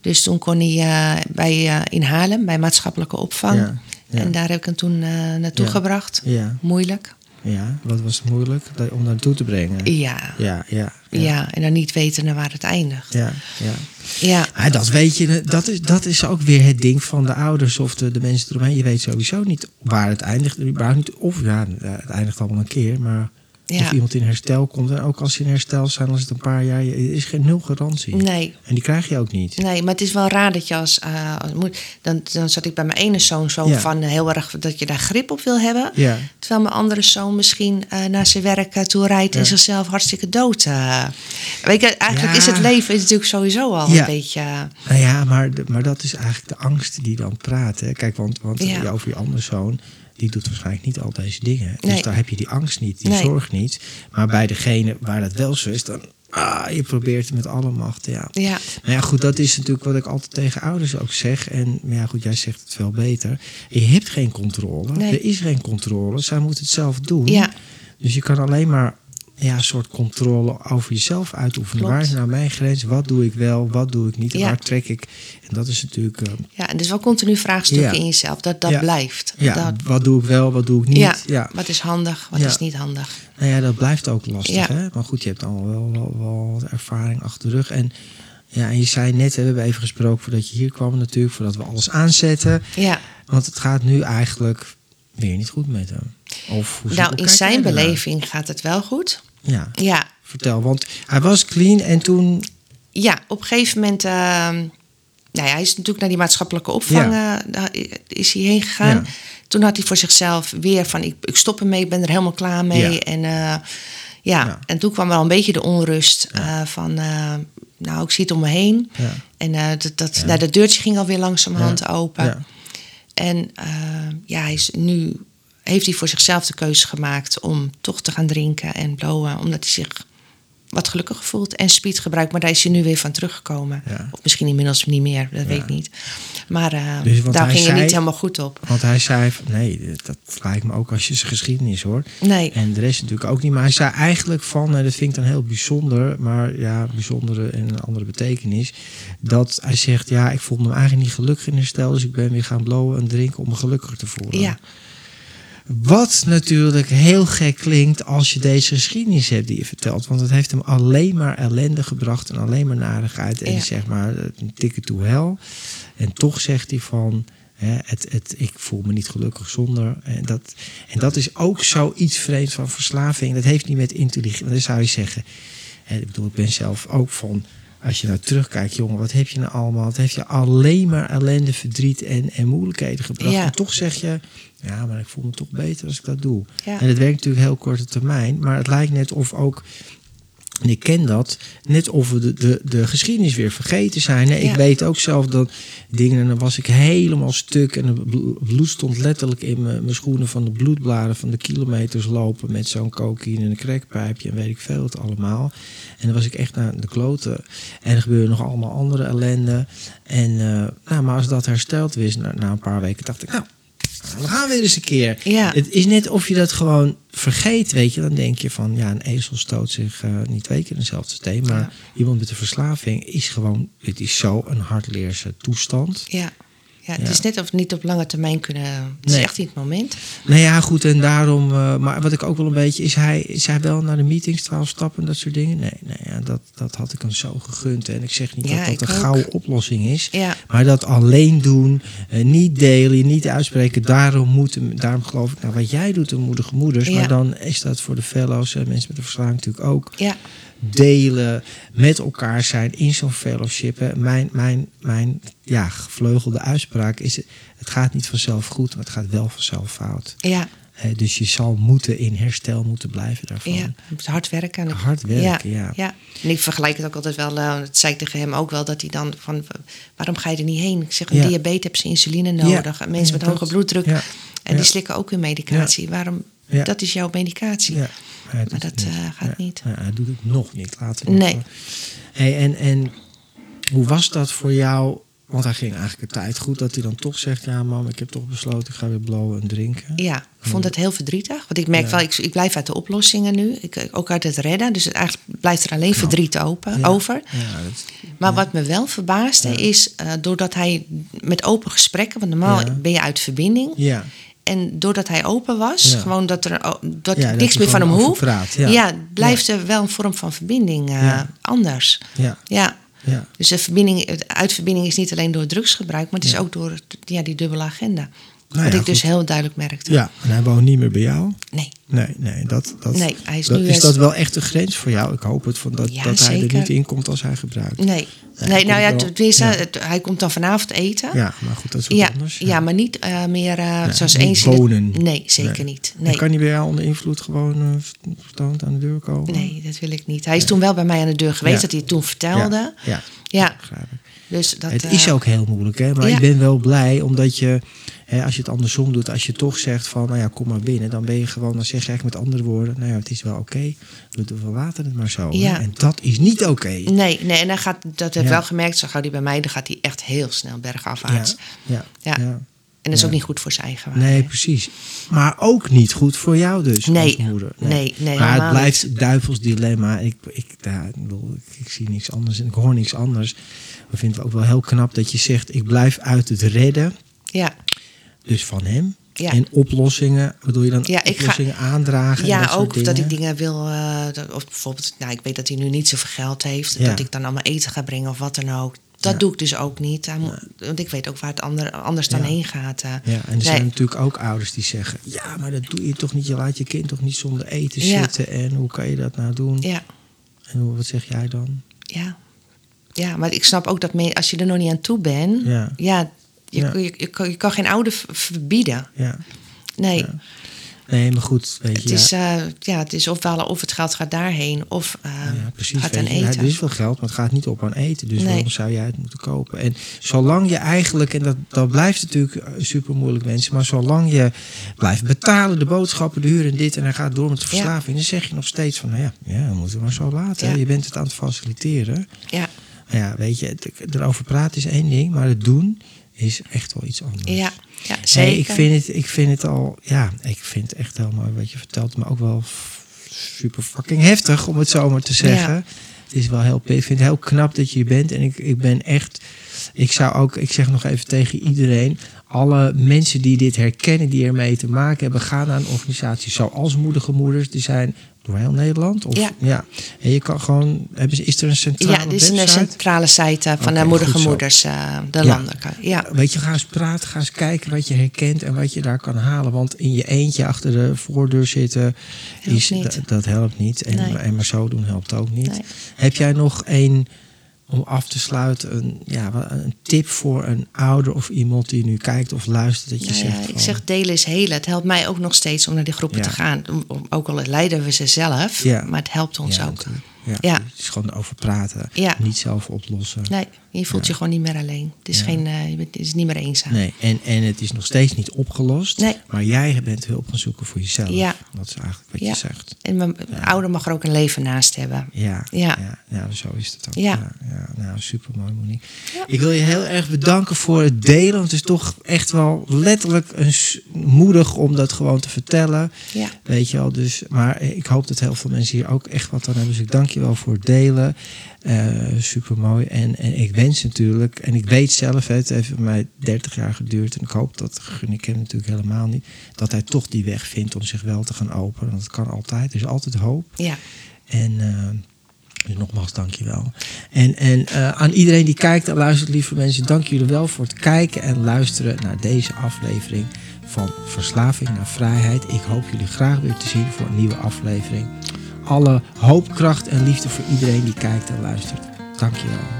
Dus toen kon hij bij in Haarlem bij maatschappelijke opvang. En daar heb ik hem toen naartoe gebracht. Moeilijk. Ja, wat was het moeilijk om naartoe te brengen? Ja. Ja, ja, ja. ja en dan niet weten naar waar het eindigt. Ja, ja. Ja. ja. dat weet je, dat is, dat is ook weer het ding van de ouders of de, de mensen eromheen. Je weet sowieso niet waar het eindigt. Überhaupt niet, of ja, het eindigt allemaal een keer, maar Of iemand in herstel komt. En ook als ze in herstel zijn, als het een paar jaar... Er is geen nul garantie. Nee. En die krijg je ook niet. Nee, maar het is wel raar dat je als... Uh, dan, dan zat ik bij mijn ene zoon zo van heel erg... dat je daar grip op wil hebben. Ja. Terwijl mijn andere zoon misschien uh, naar zijn werk toe rijdt... en zichzelf hartstikke dood. weet je, eigenlijk is het leven is natuurlijk sowieso al een beetje... Nou ja, maar, maar dat is eigenlijk de angst die dan praat. Hè. Kijk, want, want over je andere zoon die doet waarschijnlijk niet al deze dingen. Dus daar heb je die angst niet, die zorg niet. Maar bij degene waar dat wel zo is, dan ah, je probeert het met alle macht. Ja. ja. Maar ja, goed, dat is natuurlijk wat ik altijd tegen ouders ook zeg. En maar ja, goed, jij zegt het veel beter. Je hebt geen controle. Er is geen controle. Zij moeten het zelf doen. Ja. Dus je kan alleen maar ja, een soort controle over jezelf uitoefenen. Waar is nou mijn grens? Wat doe ik wel? Wat doe ik niet? En waar trek ik? En dat is natuurlijk. Uh, ja, en dus wel continu vraagstukken in jezelf. Dat dat blijft. Ja, dat... wat doe ik wel? Wat doe ik niet? Ja, wat is handig? Wat is niet handig? Nou ja, dat blijft ook lastig. Hè? Maar goed, je hebt al wel, wel, wel ervaring achter de rug. En ja, en je zei net, we hebben even gesproken voordat je hier kwam natuurlijk, voordat we alles aanzetten. Ja. Want het gaat nu eigenlijk weer niet goed met hem. Of hoe nou, in zijn beleving gaat het wel goed. Ja. ja. Vertel, want hij was clean en toen. Ja, op een gegeven moment. Uh, nou ja, hij is natuurlijk naar die maatschappelijke opvang ja. uh, is hij heen gegaan. Ja. Toen had hij voor zichzelf weer van ik, ik stop ermee, ik ben er helemaal klaar mee. Ja. En uh, ja. en toen kwam er al een beetje de onrust van nou, ik zie het om me heen. En dat, dat, nou, dat deurtje ging alweer langzamerhand open. En ja, hij is nu heeft hij voor zichzelf de keuze gemaakt om toch te gaan drinken en blowen, omdat hij zich wat gelukkiger voelt en speed gebruikt. Maar daar is hij nu weer van teruggekomen. Of misschien inmiddels niet meer, dat weet ik niet. Maar uh, dus, daar ging hij niet helemaal goed op. Want hij zei, nee, dat lijkt me ook als je zijn geschiedenis hoort. Nee. En de rest natuurlijk ook niet. Maar hij zei eigenlijk van, dat vind ik dan heel bijzonder, maar ja, bijzondere en een andere betekenis. Dat hij zegt, ja, ik voelde me eigenlijk niet gelukkig in herstel, dus ik ben weer gaan blowen en drinken om me gelukkiger te voelen. Ja. Wat natuurlijk heel gek klinkt als je deze geschiedenis hebt die je vertelt. Want het heeft hem alleen maar ellende gebracht en alleen maar narigheid. En zeg maar een ticket to hell. En toch zegt hij van. Hè, het, het, ik voel me niet gelukkig zonder. En dat, en dat is ook zoiets vreemds van verslaving. Dat heeft niet met intelligentie. Dat zou je zeggen. Hè, ik bedoel, ik ben zelf ook van als je nou terugkijkt, jongen, wat heb je nou allemaal? Het heeft je alleen maar ellende, verdriet en, en moeilijkheden gebracht. En toch zeg je, ja, maar ik voel me toch beter als ik dat doe. En het werkt natuurlijk heel korte termijn, maar het lijkt net of ook en ik ken dat, net of we de, de, de geschiedenis weer vergeten zijn. Nee, Ik weet ook zelf dat dingen, en dan was ik helemaal stuk en het bloed stond letterlijk in mijn schoenen van de bloedbladen van de kilometers lopen met zo'n cocaïne en een crackpijpje en weet ik veel het allemaal. En dan was ik echt naar de kloten. En er gebeurde nog allemaal andere ellende. En uh, nou, maar als dat hersteld was na, na een paar weken, dacht ik, nou, we gaan weer eens een keer. Ja. Het is net of je dat gewoon vergeet, weet je. Dan denk je van, ja, een ezel stoot zich uh, niet twee keer in dezelfde steen. Maar iemand met een verslaving is gewoon, het is zo een hardleerse toestand. Ja. Ja, het is net of niet op lange termijn kunnen. Het is echt niet het moment. Nou ja, goed. En daarom. Uh, maar wat ik ook wel een beetje. Is hij, is hij wel naar de meetings, twaalf stappen, dat soort dingen? Nee, nee ja, dat, dat had ik hem zo gegund. En ik zeg niet dat dat een gouden oplossing is. Ja. Maar dat alleen doen, uh, niet delen, niet uitspreken. Daarom, moeten, daarom geloof ik, nou wat jij doet, de moedige moeders. Maar dan is dat voor de fellows en mensen met de verslaving natuurlijk ook. Ja delen, met elkaar zijn in zo'n fellowship. Mijn, mijn, mijn ja, gevleugelde uitspraak is: het gaat niet vanzelf goed, maar het gaat wel vanzelf fout. Ja. dus je zal moeten in herstel moeten blijven daarvan. Ja, moet hard werken. Hard werken, ja. ja. En ik vergelijk het ook altijd wel, uh, dat zei ik tegen hem ook wel, dat hij dan van, waarom ga je er niet heen? Ik zeg, een ja. diabetes hebben ze insuline nodig. Mensen met hoge bloeddruk, en die slikken ook hun medicatie. Waarom, dat is jouw medicatie. Maar, dat uh, gaat niet. hij doet het nog niet. Laten nee. Hey, en, en hoe was dat voor jou? Want hij ging eigenlijk een tijd goed dat hij dan toch zegt: Ja, mam, ik heb toch besloten, ik ga weer blowen en drinken. Ja, ik vond het heel verdrietig. Want ik merk wel, ik, ik, blijf uit de oplossingen nu. Ik, ook uit het redden. Dus het eigenlijk blijft er alleen verdriet open, over. Ja, dat, maar wat me wel verbaasde is, uh, doordat hij met open gesprekken, want normaal ben je uit verbinding. Ja. En doordat hij open was, gewoon dat er dat ja, niks meer van hem hoeft. ja. ja. blijft er wel een vorm van verbinding uh, anders. Ja. ja. Ja. Dus de verbinding, uitverbinding is niet alleen door drugsgebruik, maar het is ook door ja, die dubbele agenda. Nou wat ik dus heel duidelijk merkte. Ja, en hij woont niet meer bij jou? Nee. Nee, nee, dat, dat, nee hij is, dat, nu is dat wel echt een grens voor jou? Ik hoop het, van dat, dat hij er niet in komt als hij gebruikt. Nee, nee, nou ja, ja. hij komt dan vanavond eten. Ja, maar goed, dat is wat ja, anders. Ja, maar niet uh, meer uh, zoals eens... wonen. Nee, zeker nee. niet. Nee. kan hij bij jou onder invloed gewoon uh, vertoond aan de deur komen? Nee, dat wil ik niet. Hij is toen wel bij mij aan de deur geweest, dat hij het toen vertelde. Ja, ja. Dus dat, het is ook heel moeilijk, hè? maar ik ben wel blij omdat je, hè, als je het andersom doet, als je toch zegt van, nou ja, kom maar binnen, dan ben je gewoon, dan zeg je eigenlijk met andere woorden, nou ja, het is wel oké, okay, we verwateren het maar zo. Ja. En dat is niet oké. Okay. Nee, nee, en dan gaat, dat heb ik wel gemerkt, zo gauw die bij mij, dan gaat hij echt heel snel bergafwaarts. Ja, ja. ja. En dat is ook niet goed voor zijn eigen waarde. Nee, precies. Maar ook niet goed voor jou dus, nee. als moeder. Nee, nee, nee Maar het blijft niet. duivels dilemma. Ik, ik, ik, bedoel, ik, ik, zie niks anders en ik hoor niks anders. We vinden het ook wel heel knap dat je zegt... ik blijf uit het redden. Ja. Dus van hem. Ja. En oplossingen, bedoel je dan ja, ik oplossingen ga, aandragen? Ja, dat ook dat ik dingen wil. Uh, dat, of bijvoorbeeld, nou, ik weet dat hij nu niet zoveel geld heeft. Ja. Dat ik dan allemaal eten ga brengen of wat dan ook. Dat Ja. doe ik dus ook niet. Want ik weet ook waar het ander, anders dan heen gaat. eh. Ja, en er Nee. zijn natuurlijk ook ouders die zeggen... ja, maar dat doe je toch niet. Je laat je kind toch niet zonder eten zitten. En hoe kan je dat nou doen? Ja, En hoe, wat zeg jij dan? ja. Ja, maar ik snap ook dat me- als je er nog niet aan toe bent. Ja. Ja, je, Ja. Je, je, kan- je kan geen ouder v- verbieden. Ja. Nee. Ja. Nee, maar goed, weet je... Het is, eh, ja, het is ofwel of het geld gaat daarheen of eh, Ja, precies. gaat aan. Ja, eten. er is wel geld, maar het gaat niet op aan eten. Dus Nee. waarom zou jij het moeten kopen? En zolang je eigenlijk, en dat, dat blijft natuurlijk super moeilijk mensen, maar zolang je blijft betalen, de boodschappen, de huur en dit, en hij gaat door met de Ja. verslaving, dan zeg je nog steeds van, nou ja, ja we moeten maar zo laten. Ja. Je bent het aan het faciliteren. Ja, Nou ja, weet je, het- erover praten is één ding, maar het doen is echt wel iets anders. ja, ja, zeker. ik, vind het, ik vind het al, ja, ik vind het echt heel mooi wat je vertelt, maar ook wel super fucking heftig om het zo maar te zeggen. Ja. Het is wel heel, ik vind het heel knap dat je hier bent en ik, ik ben echt, ik zou ook, ik zeg nog even tegen iedereen, alle mensen die dit herkennen, die ermee te maken hebben, gaan naar een organisatie zoals Moedige Moeders, die zijn heel Nederland. Of, Ja. En je kan gewoon, is er een centrale Ja, is een website? centrale site eh, van de moedige moeders, eh, de Ja. landelijke. Ja, Weet je, ga eens praten, ga eens kijken wat je herkent en wat je daar kan halen. Want in je eentje achter de voordeur zitten, is, dat- dat helpt niet. En, Nee. en maar zo doen helpt ook niet. Nee. Heb jij nog een, om af te sluiten, een, ja, een tip voor een ouder of iemand die nu kijkt of luistert? Dat je Nou ja, zegt ik zeg delen is helen. Het helpt mij ook nog steeds om naar die groepen Ja. te gaan. Ook al leiden we ze zelf, Ja. maar het helpt ons ook. Ja, Ja. Het is gewoon over praten, Ja. niet zelf oplossen. Nee, je voelt je gewoon niet meer alleen. Het is, Ja. geen, bent, het is niet meer eenzaam. Nee, en, en het is nog steeds niet opgelost. Nee. Maar jij bent hulp gaan zoeken voor jezelf. Ja. Dat is eigenlijk wat je zegt. En mijn ouder mag er ook een leven naast hebben. Ja, Ja. ja. zo is het ook. Ja. Nou, super mooi, Monique. Ik wil je heel erg bedanken voor het delen. Want het is toch echt wel letterlijk een moedig om dat gewoon te vertellen. Ja. Weet je wel, dus, maar ik hoop dat heel veel mensen hier ook echt wat aan hebben. Dus ik dank wel voor het delen. super mooi. En, en ik wens natuurlijk, en ik weet zelf, het heeft bij mij 30 jaar geduurd. En ik hoop dat, gun ik hem natuurlijk helemaal niet, dat hij toch die weg vindt om zich wel te gaan openen. Want dat kan altijd. Er is altijd hoop. Ja. En eh, dus nogmaals, dank je wel. En, en eh, aan iedereen die kijkt en luistert, lieve mensen, dank jullie wel voor het kijken en luisteren naar deze aflevering van Verslaving naar Vrijheid. Ik hoop jullie graag weer te zien voor een nieuwe aflevering alle hoop, kracht en liefde voor iedereen die kijkt en luistert. Dank je wel.